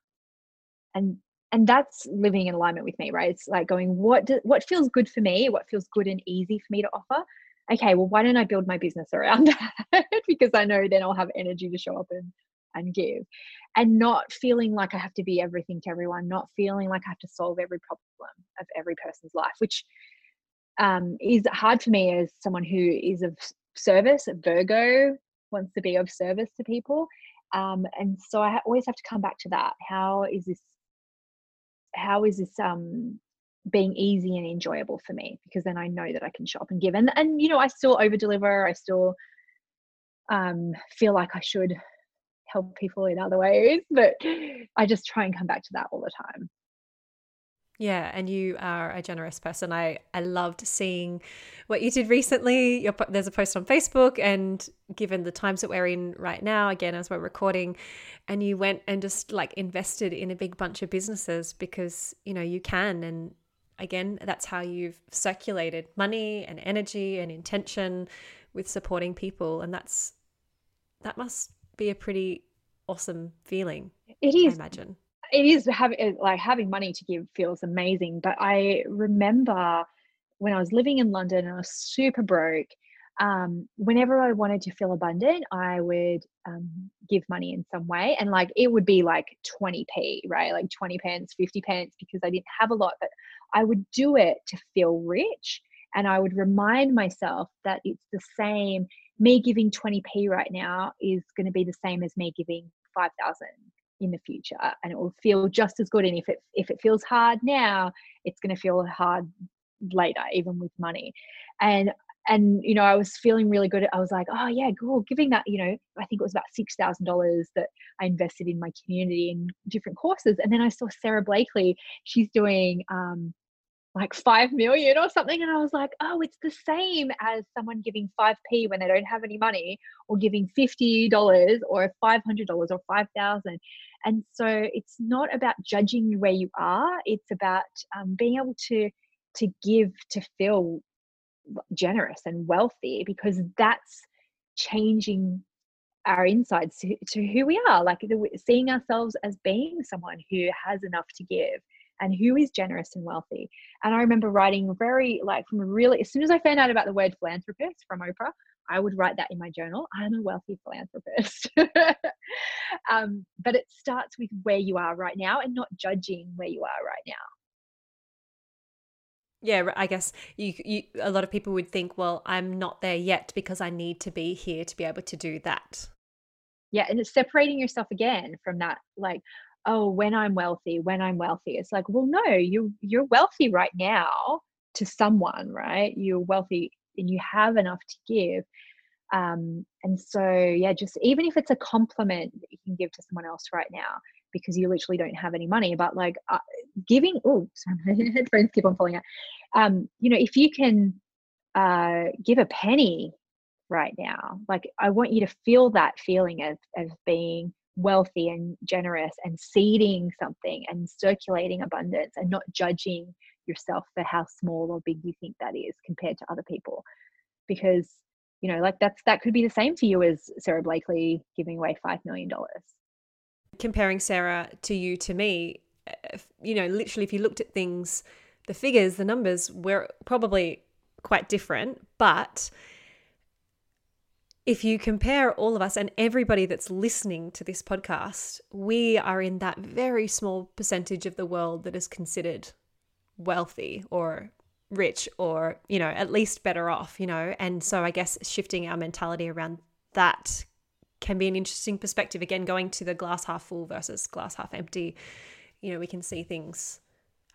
Speaker 2: And and that's living in alignment with me, right? It's like going, what do, what feels good for me, what feels good and easy for me to offer. Okay, well, why don't I build my business around that? because I know then I'll have energy to show up and and give. And not feeling like I have to be everything to everyone, not feeling like I have to solve every problem of every person's life, which um, is hard for me as someone who is of service. Virgo wants to be of service to people. Um, and so I always have to come back to that. How is this? How is this um, being easy and enjoyable for me? Because then I know that I can shop and give. And and you know, I still over deliver. I still um, feel like I should help people in other ways, but I just try and come back to that all the time.
Speaker 1: Yeah, and you are a generous person. I I loved seeing what you did recently. Your, there's a post on Facebook, and given the times that we're in right now, again as we're recording, and you went and just like invested in a big bunch of businesses because you know you can, and again that's how you've circulated money and energy and intention with supporting people, and that's that must be a pretty awesome feeling.
Speaker 2: It is.
Speaker 1: I imagine
Speaker 2: it is having like having money to give feels amazing. But I remember when I was living in London and I was super broke. Um, whenever I wanted to feel abundant, I would um, give money in some way, and like it would be like 20p, right? Like 20 pence, 50 pence, because I didn't have a lot, but I would do it to feel rich. And I would remind myself that it's the same. Me giving 20p right now is going to be the same as me giving 5,000 in the future and it will feel just as good and if it if it feels hard now it's going to feel hard later even with money and and you know i was feeling really good i was like oh yeah cool giving that you know i think it was about $6000 that i invested in my community in different courses and then i saw sara blakely she's doing um like 5 million or something and i was like oh it's the same as someone giving 5p when they don't have any money or giving $50 or $500 or 5000 and so it's not about judging where you are it's about um, being able to to give to feel generous and wealthy because that's changing our insides to, to who we are like seeing ourselves as being someone who has enough to give and who is generous and wealthy and i remember writing very like from really as soon as i found out about the word philanthropist from oprah I would write that in my journal. I'm a wealthy philanthropist. um, but it starts with where you are right now and not judging where you are right now.
Speaker 1: Yeah, I guess you, you a lot of people would think, well, I'm not there yet because I need to be here to be able to do that.
Speaker 2: Yeah, and it's separating yourself again from that like oh, when I'm wealthy, when I'm wealthy. It's like, well, no, you you're wealthy right now to someone, right? You're wealthy and you have enough to give. Um, and so, yeah, just even if it's a compliment that you can give to someone else right now, because you literally don't have any money, but like uh, giving, oh, sorry, my headphones keep on falling out. Um, you know, if you can uh, give a penny right now, like I want you to feel that feeling of, of being wealthy and generous and seeding something and circulating abundance and not judging yourself for how small or big you think that is compared to other people because you know like that's that could be the same for you as sara blakely giving away five million dollars
Speaker 1: comparing sara to you to me eh, you know literally if you looked at things the figures the numbers were probably quite different but if you compare all of us and everybody that's listening to this podcast, we are in that very small percentage of the world that is considered wealthy or rich or, you know, at least better off, you know. And so I guess shifting our mentality around that can be an interesting perspective. Again, going to the glass half full versus glass half empty, you know, we can see things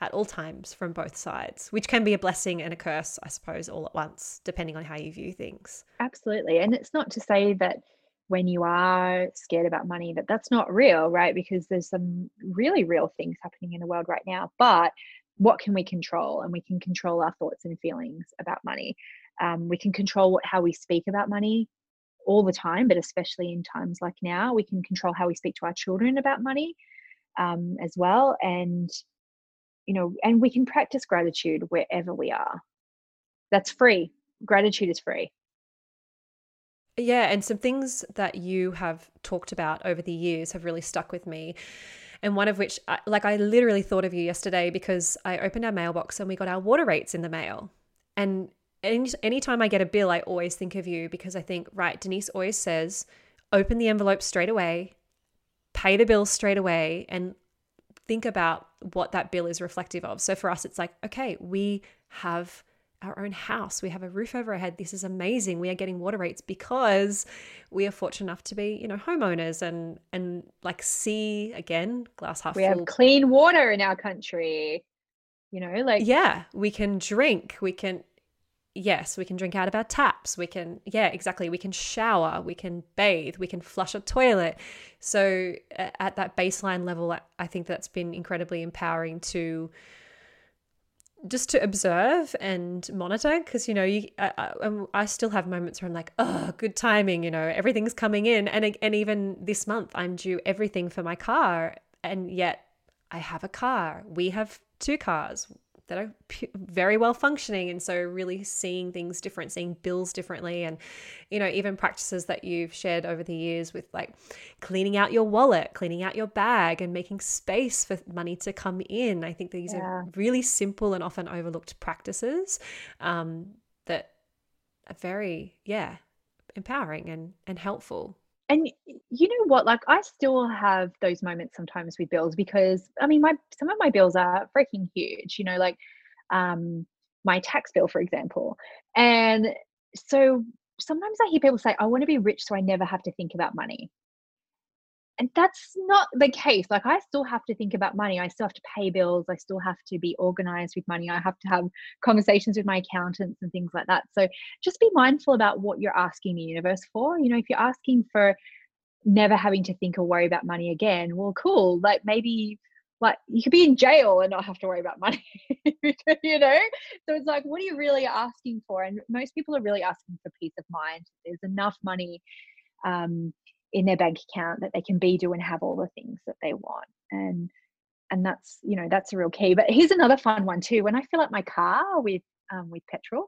Speaker 1: at all times from both sides, which can be a blessing and a curse, I suppose, all at once, depending on how you view things.
Speaker 2: Absolutely. And it's not to say that when you are scared about money that that's not real, right? Because there's some really real things happening in the world right now. But what can we control? And we can control our thoughts and feelings about money. Um, we can control how we speak about money all the time, but especially in times like now, we can control how we speak to our children about money um, as well. And you know, and we can practice gratitude wherever we are. That's free. Gratitude is free.
Speaker 1: Yeah, and some things that you have talked about over the years have really stuck with me. And one of which, like, I literally thought of you yesterday because I opened our mailbox and we got our water rates in the mail. And any anytime I get a bill, I always think of you because I think, right, Denise always says, open the envelope straight away, pay the bill straight away, and think about what that bill is reflective of. So for us, it's like, okay, we have our own house. We have a roof over our head. This is amazing. We are getting water rates because we are fortunate enough to be, you know, homeowners and and like see again glass half
Speaker 2: we
Speaker 1: full.
Speaker 2: We have clean water in our country. You know, like
Speaker 1: yeah, we can drink. We can yes, we can drink out of our taps. We can, yeah, exactly. We can shower, we can bathe, we can flush a toilet. So, at that baseline level, I think that's been incredibly empowering to just to observe and monitor. Because you know you I, I, I, still have moments where i'm like oh good timing you know everything's coming in. And and even this month i'm due everything for my car. And yet i have a car. We have two cars that are very well functioning and so really seeing things different seeing bills differently and you know even practices that you've shared over the years with like cleaning out your wallet cleaning out your bag and making space for money to come in i think these yeah. are really simple and often overlooked practices um, that are very yeah empowering and and helpful
Speaker 2: and you know what like i still have those moments sometimes with bills because i mean my some of my bills are freaking huge you know like um my tax bill for example. And so sometimes i hear people say i want to be rich so i never have to think about money and that's not the case like i still have to think about money i still have to pay bills i still have to be organized with money i have to have conversations with my accountants and things like that. So just be mindful about what you're asking the universe for you know if you're asking for never having to think or worry about money again well cool like maybe like you could be in jail and not have to worry about money you know? So it's like what are you really asking for? And most people are really asking for peace of mind there's enough money um, in their bank account that they can be do and have all the things that they want. And and that's you know that's a real key. But here's another fun one too. When i fill up my car with um, with petrol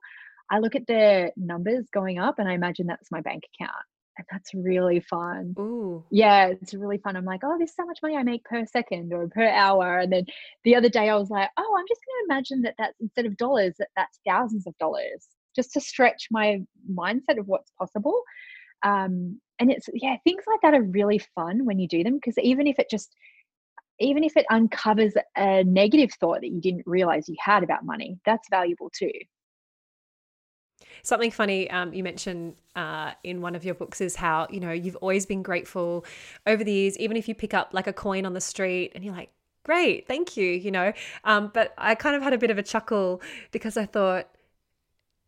Speaker 2: i look at the numbers going up and i imagine that's my bank account. And that's really fun.
Speaker 1: Ooh.
Speaker 2: yeah it's really fun. I'm like oh there's so much money i make per second or per hour. And then the other day i was like oh i'm just going to imagine that that's instead of dollars that that's thousands of dollars just to stretch my mindset of what's possible. Um, and it's yeah, things like that are really fun when you do them because even if it just even if it uncovers a negative thought that you didn't realize you had about money, that's valuable too.
Speaker 1: Something funny um, you mentioned uh, in one of your books is how, you know, you've always been grateful over the years, even if you pick up like a coin on the street and you're like, great, thank you, you know. Um, but I kind of had a bit of a chuckle because I thought,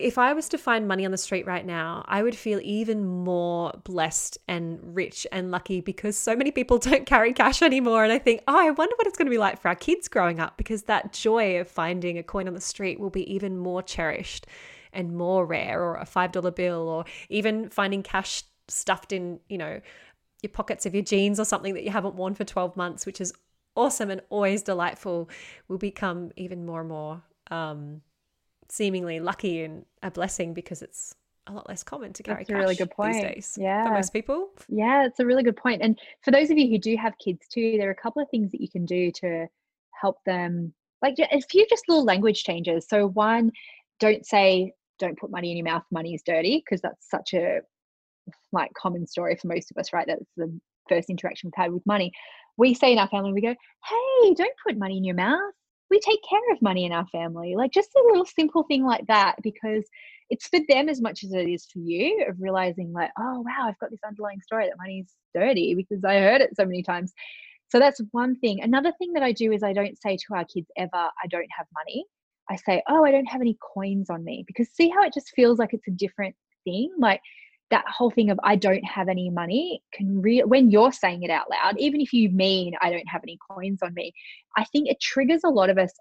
Speaker 1: if I was to find money on the street right now, I would feel even more blessed and rich and lucky because so many people don't carry cash anymore. And I think, oh, I wonder what it's going to be like for our kids growing up because that joy of finding a coin on the street will be even more cherished and more rare, or a $5 bill, or even finding cash stuffed in, you know, your pockets of your jeans or something that you haven't worn for 12 months, which is awesome and always delightful, will become even more and more um, seemingly lucky and a blessing because it's a lot less common to carry That's a really good point. these days yeah. for most people.
Speaker 2: Yeah, it's a really good point. And for those of you who do have kids too, there are a couple of things that you can do to help them. Like a few just little language changes. So one, don't say don't put money in your mouth, money is dirty, because that's such a like common story for most of us, right? That's the first interaction we've had with money. We say in our family, we go, hey, don't put money in your mouth we take care of money in our family. Like just a little simple thing like that, because it's for them as much as it is for you of realizing, like, oh, wow, I've got this underlying story that money's dirty because I heard it so many times. So that's one thing. Another thing that I do is I don't say to our kids ever, I don't have money. I say, oh, I don't have any coins on me because see how it just feels like it's a different thing? Like that whole thing of I don't have any money can real when you're saying it out loud, even if you mean I don't have any coins on me, I think it triggers a lot of us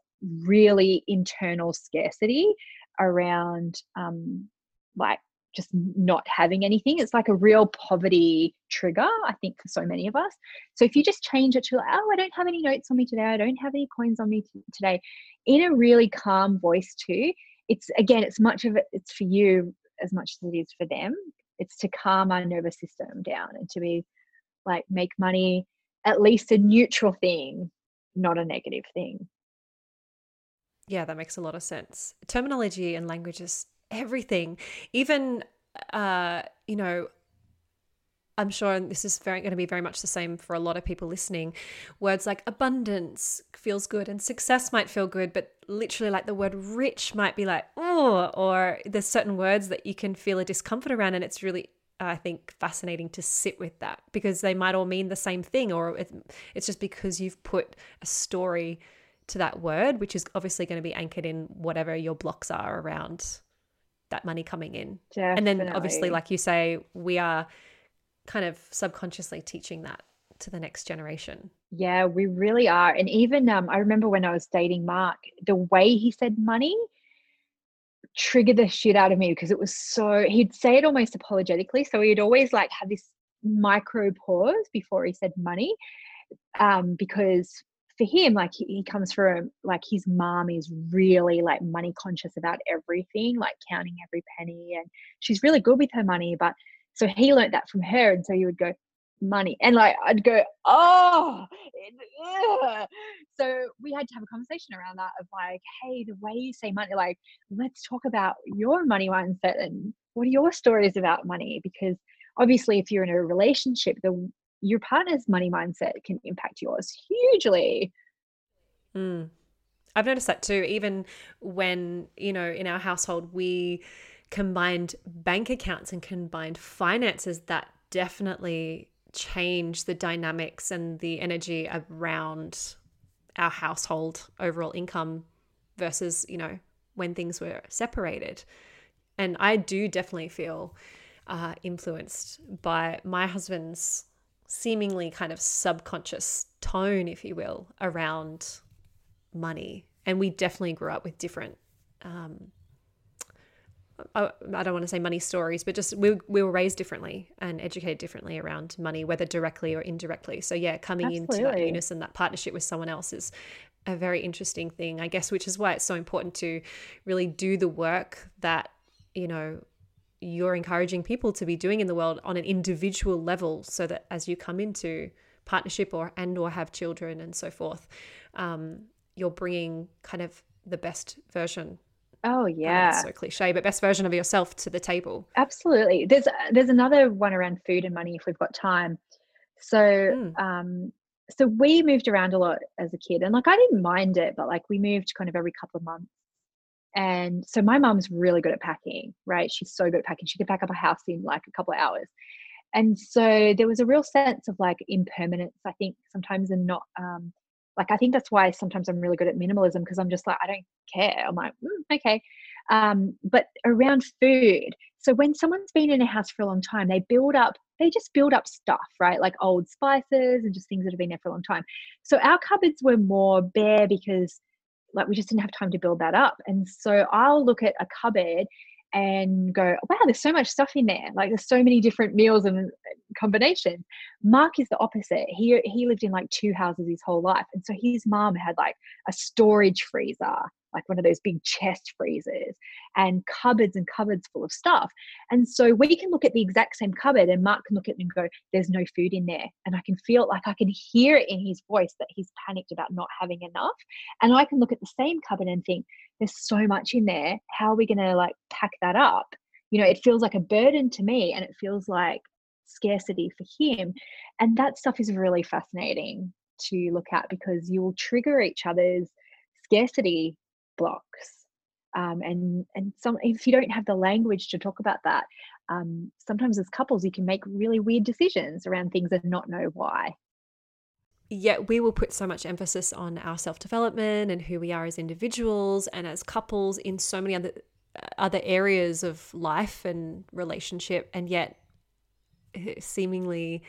Speaker 2: really internal scarcity around um like just not having anything. It's like a real poverty trigger, I think, for so many of us. So if you just change it to, oh, I don't have any notes on me today, I don't have any coins on me t- today, in a really calm voice too. It's again, it's much of it, it's for you as much as it is for them it's to calm our nervous system down and to be like make money at least a neutral thing not a negative thing.
Speaker 1: Yeah that makes a lot of sense. Terminology and language is everything. Even uh you know I'm sure this is very going to be very much the same for a lot of people listening. Words like abundance feels good and success might feel good, but literally like the word rich might be like, oh, or there's certain words that you can feel a discomfort around. And it's really, I think, fascinating to sit with that because they might all mean the same thing, or it's just because you've put a story to that word, which is obviously going to be anchored in whatever your blocks are around that money coming in. Definitely. And then obviously, like you say, we are kind of subconsciously teaching that to the next generation.
Speaker 2: Yeah, we really are. And even um, I remember when I was dating Mark, the way he said money triggered the shit out of me because it was so he'd say it almost apologetically. So he'd always like have this micro pause before he said money. Um, because for him, like he, he comes from like his mom is really like money conscious about everything, like counting every penny, and she's really good with her money, but so he learned that from her. And so he would go, money. And like, I'd go, oh, so we had to have a conversation around that of like, hey, the way you say money, like, let's talk about your money mindset and what are your stories about money? Because obviously, if you're in a relationship, the your partner's money mindset can impact yours hugely.
Speaker 1: Mm. I've noticed that too. Even when, you know, in our household, we combined bank accounts and combined finances that definitely change the dynamics and the energy around our household overall income versus, you know, when things were separated. And I do definitely feel uh, influenced by my husband's seemingly kind of subconscious tone, if you will, around money. And we definitely grew up with different um, I, don't want to say money stories, but just we, we were raised differently and educated differently around money, whether directly or indirectly. So, yeah, coming Absolutely. into that unison, that partnership with someone else is a very interesting thing, I guess, which is why it's so important to really do the work that, you know, you're encouraging people to be doing in the world on an individual level so that as you come into partnership or and or have children and so forth um, you're bringing kind of the best version
Speaker 2: Oh yeah,
Speaker 1: so cliche, but best version of yourself to the table.
Speaker 2: Absolutely. There's there's another one around food and money if we've got time. So mm. um, so we moved around a lot as a kid, and like I didn't mind it, but like we moved kind of every couple of months. And so my mom's really good at packing, right? She's so good at packing. She could pack up a house in like a couple of hours. And so there was a real sense of like impermanence, I think, sometimes, and not um, like I think that's why sometimes I'm really good at minimalism because I'm just like I don't care. I'm like mm, okay, um, but around food. So when someone's been in a house for a long time, they build up. They just build up stuff, right? Like old spices and just things that have been there for a long time. So our cupboards were more bare because like we just didn't have time to build that up. And so I'll look at a cupboard and go, wow, there's so much stuff in there. Like there's so many different meals and combinations. Mark is the opposite. He he lived in like two houses his whole life, and so his mom had like a storage freezer like one of those big chest freezers and cupboards and cupboards full of stuff. And so we can look at the exact same cupboard and Mark can look at it and go, there's no food in there. And I can feel like I can hear it in his voice that he's panicked about not having enough. And I can look at the same cupboard and think, there's so much in there. How are we going to like pack that up? You know, it feels like a burden to me and it feels like scarcity for him. And that stuff is really fascinating to look at because you will trigger each other's scarcity blocks um, and and some if you don't have the language to talk about that um, sometimes as couples you can make really weird decisions around things and not know why
Speaker 1: yet we will put so much emphasis on our self-development and who we are as individuals and as couples in so many other uh, other areas of life and relationship and yet eh, seemingly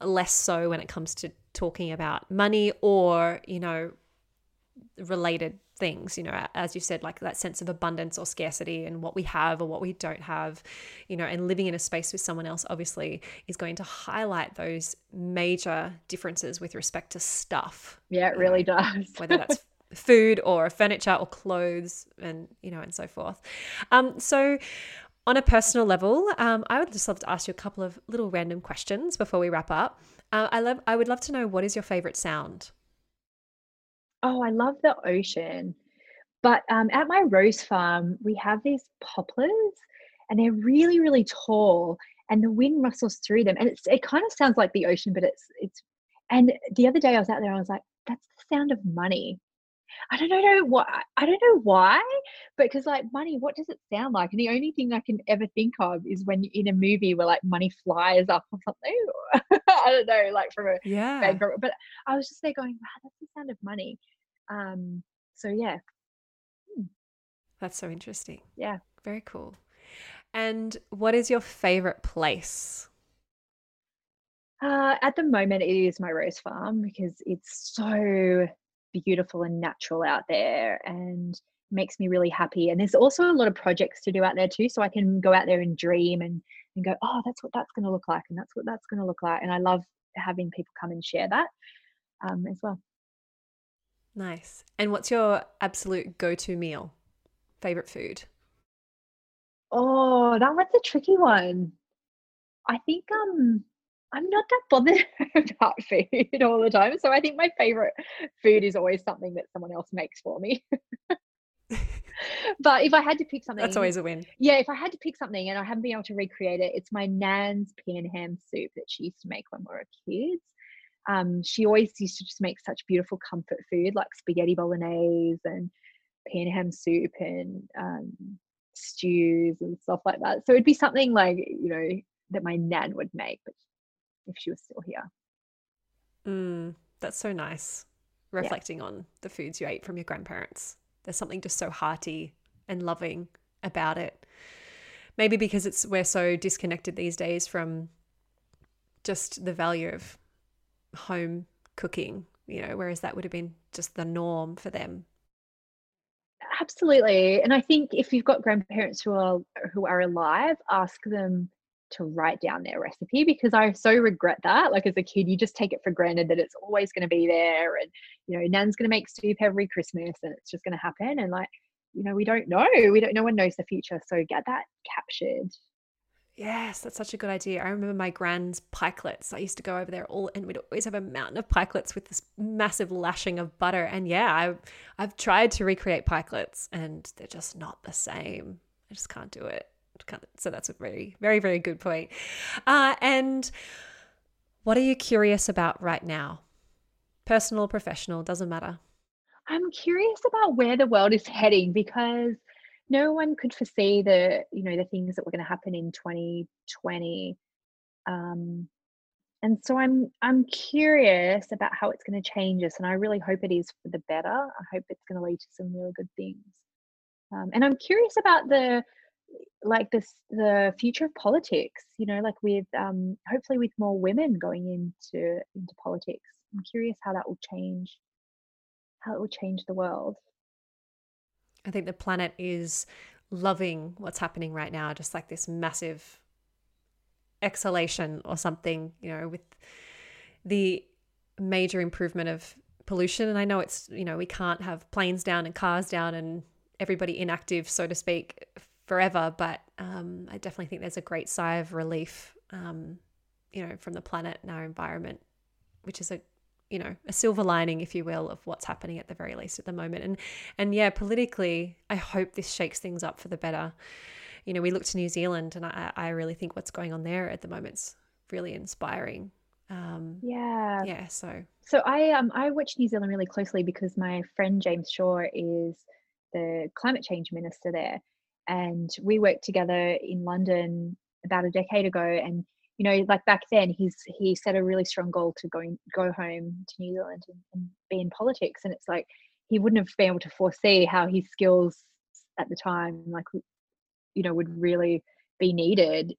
Speaker 1: less so when it comes to talking about money or you know related things you know as you said like that sense of abundance or scarcity and what we have or what we don't have you know and living in a space with someone else obviously is going to highlight those major differences with respect to stuff
Speaker 2: yeah it really know, does
Speaker 1: whether that's food or furniture or clothes and you know and so forth um so on a personal level, um, I would just love to ask you a couple of little random questions before we wrap up. Uh, I love, I would love to know what is your favorite sound.
Speaker 2: Oh, I love the ocean. But um, at my rose farm, we have these poplars and they're really, really tall and the wind rustles through them. And it's, it kind of sounds like the ocean, but it's, it's, and the other day I was out there, I was like, that's the sound of money. I don't know what I don't know why, but because like money, what does it sound like? And the only thing I can ever think of is when you're in a movie where like money flies up or something. I don't know, like from a
Speaker 1: yeah.
Speaker 2: bank. But I was just there going, wow, that's the sound of money. Um, so yeah.
Speaker 1: Hmm. That's so interesting.
Speaker 2: Yeah.
Speaker 1: Very cool. And what is your favorite place?
Speaker 2: Uh, at the moment, it is my rose farm because it's so beautiful and natural out there and makes me really happy. And there's also a lot of projects to do out there too. So I can go out there and dream and, and go, oh, that's what that's going to look like. And that's what that's going to look like. And I love having people come and share that um, as well.
Speaker 1: Nice. And what's your absolute go to meal? Favorite food?
Speaker 2: Oh, that one's a tricky one. I think um I'm not that bothered about food all the time. So I think my favorite food is always something that someone else makes for me. but if I had to pick something,
Speaker 1: that's always a win.
Speaker 2: Yeah, if I had to pick something and I haven't been able to recreate it, it's my nan's pea and ham soup that she used to make when we were kids. Um, she always used to just make such beautiful comfort food like spaghetti bolognese and pea and ham soup and um, stews and stuff like that. So it'd be something like you know that my nan would make, but if she was still here.
Speaker 1: Mm, that's so nice. Reflecting yeah. on the foods you ate from your grandparents. There's something just so hearty and loving about it. Maybe because it's we're so disconnected these days from just the value of home cooking, you know, whereas that would have been just the norm for them.
Speaker 2: Absolutely. And I think if you've got grandparents who are who are alive, ask them to write down their recipe because I so regret that. Like as a kid, you just take it for granted that it's always going to be there and you know, Nan's going to make soup every Christmas and it's just going to happen and like you know, we don't know. We don't no one knows the future, so get that captured
Speaker 1: Yes, that's such a good idea. I remember my grand's pikelets. I used to go over there all, and we'd always have a mountain of pikelets with this massive lashing of butter. And yeah, I've I've tried to recreate pikelets, and they're just not the same. I just can't do it. So that's a very, very, very good point. Uh, and what are you curious about right now? Personal, professional, doesn't matter.
Speaker 2: I'm curious about where the world is heading because no one could foresee the you know the things that were going to happen in 2020 um, and so i'm i'm curious about how it's going to change us and i really hope it is for the better i hope it's going to lead to some really good things um, and i'm curious about the like this the future of politics you know like with um, hopefully with more women going into into politics i'm curious how that will change how it will change the world
Speaker 1: I think the planet is loving what's happening right now, just like this massive exhalation or something, you know, with the major improvement of pollution. And I know it's, you know, we can't have planes down and cars down and everybody inactive, so to speak, forever. But um, I definitely think there's a great sigh of relief, um, you know, from the planet and our environment, which is a you know a silver lining if you will of what's happening at the very least at the moment. And and yeah politically i hope this shakes things up for the better. You know we look to new zealand and i, I really think what's going on there at the moment's really inspiring. Um
Speaker 2: yeah.
Speaker 1: yeah so.
Speaker 2: So i um i watch new zealand really closely because my friend james shaw is the climate change minister there and we worked together in london about a decade ago and you know, like back then, he's he set a really strong goal to go go home to New Zealand and, and be in politics, and it's like he wouldn't have been able to foresee how his skills at the time, like you know, would really be needed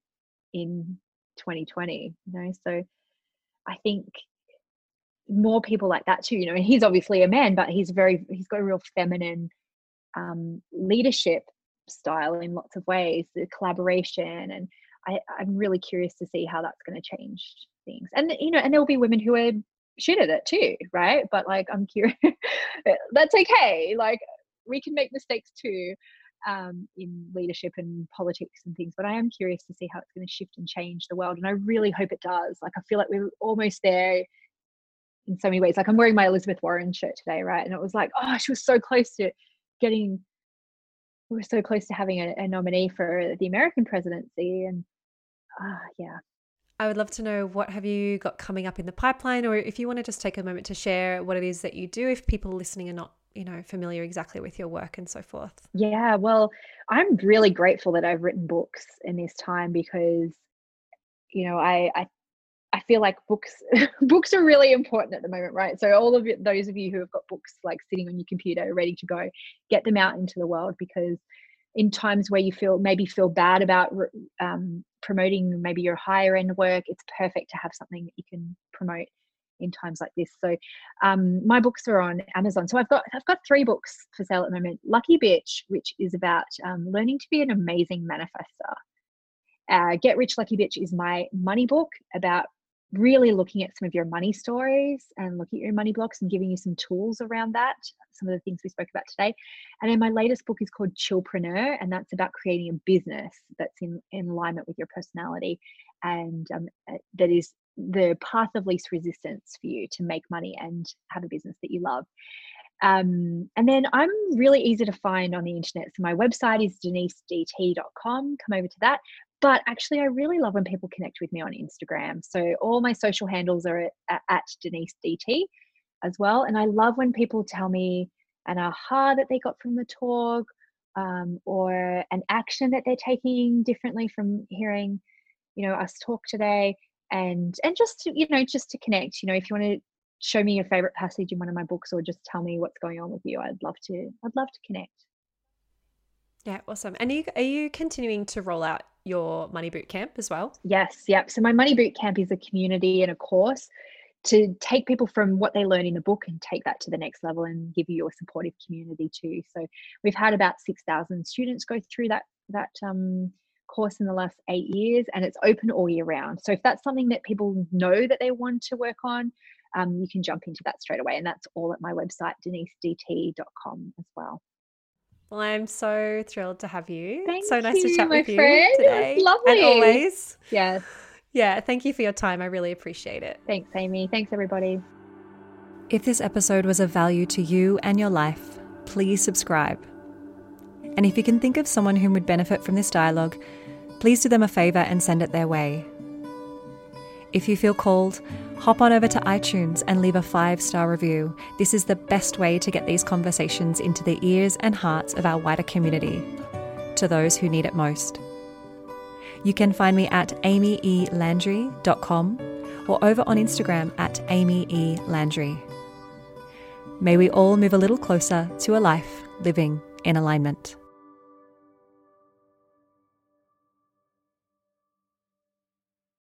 Speaker 2: in 2020. You know, so I think more people like that too. You know, he's obviously a man, but he's very he's got a real feminine um, leadership style in lots of ways, the collaboration and I, I'm really curious to see how that's going to change things. And you know, and there'll be women who are shit at it too, right? But like, I'm curious. that's okay. Like, we can make mistakes too um, in leadership and politics and things. But I am curious to see how it's going to shift and change the world. And I really hope it does. Like, I feel like we're almost there in so many ways. Like, I'm wearing my Elizabeth Warren shirt today, right? And it was like, oh, she was so close to getting. We were so close to having a, a nominee for the American presidency, and ah, yeah.
Speaker 1: I would love to know what have you got coming up in the pipeline, or if you want to just take a moment to share what it is that you do, if people listening are not you know familiar exactly with your work and so forth
Speaker 2: yeah well i'm really grateful that i've written books in this time because you know i, I feel like books books are really important at the moment right? So all of it, those of you who have got books like sitting on your computer ready to go get them out into the world because in times where you feel maybe feel bad about um, promoting maybe your higher end work it's perfect to have something that you can promote in times like this. So um, my books are on amazon. So i've got i've got three books for sale at the moment. Lucky bitch which is about um, learning to be an amazing manifester. Uh, get rich lucky bitch is my money book about really looking at some of your money stories and looking at your money blocks and giving you some tools around that, some of the things we spoke about today. And then my latest book is called Chillpreneur, and that's about creating a business that's in, in alignment with your personality and um, uh, that is the path of least resistance for you to make money and have a business that you love. Um, and then I'm really easy to find on the internet. So my website is denisedt.com. Come over to that. But actually, I really love when people connect with me on Instagram. So all my social handles are at, at Denise DT as well. And I love when people tell me an aha that they got from the talk um, or an action that they're taking differently from hearing, you know, us talk today. And and just to, you know, just to connect, you know, if you want to show me your favorite passage in one of my books or just tell me what's going on with you, I'd love to, I'd love to connect.
Speaker 1: Yeah, awesome. And are you, are you continuing to roll out your Money Boot Camp as well?
Speaker 2: Yes, yep. So my Money Boot Camp is a community and a course to take people from what they learn in the book and take that to the next level and give you a supportive community too. So we've had about 6,000 students go through that that um, course in the last eight years and it's open all year round. So if that's something that people know that they want to work on, um, you can jump into that straight away. And that's all at my website, denisedt.com as well.
Speaker 1: Well, I'm so thrilled to have you.
Speaker 2: Thank
Speaker 1: so nice
Speaker 2: you,
Speaker 1: to chat
Speaker 2: my
Speaker 1: with you
Speaker 2: friend. It
Speaker 1: today.
Speaker 2: lovely.
Speaker 1: And always.
Speaker 2: Yes.
Speaker 1: Yeah, thank you for your time. I really appreciate it.
Speaker 2: Thanks, Amy. Thanks, everybody.
Speaker 1: If this episode was of value to you and your life, please subscribe. And if you can think of someone whom would benefit from this dialogue, please do them a favour and send it their way. If you feel called, hop on over to iTunes and leave a five star review. This is the best way to get these conversations into the ears and hearts of our wider community, to those who need it most. You can find me at amyelandry.com or over on Instagram at amyelandry. May we all move a little closer to a life living in alignment.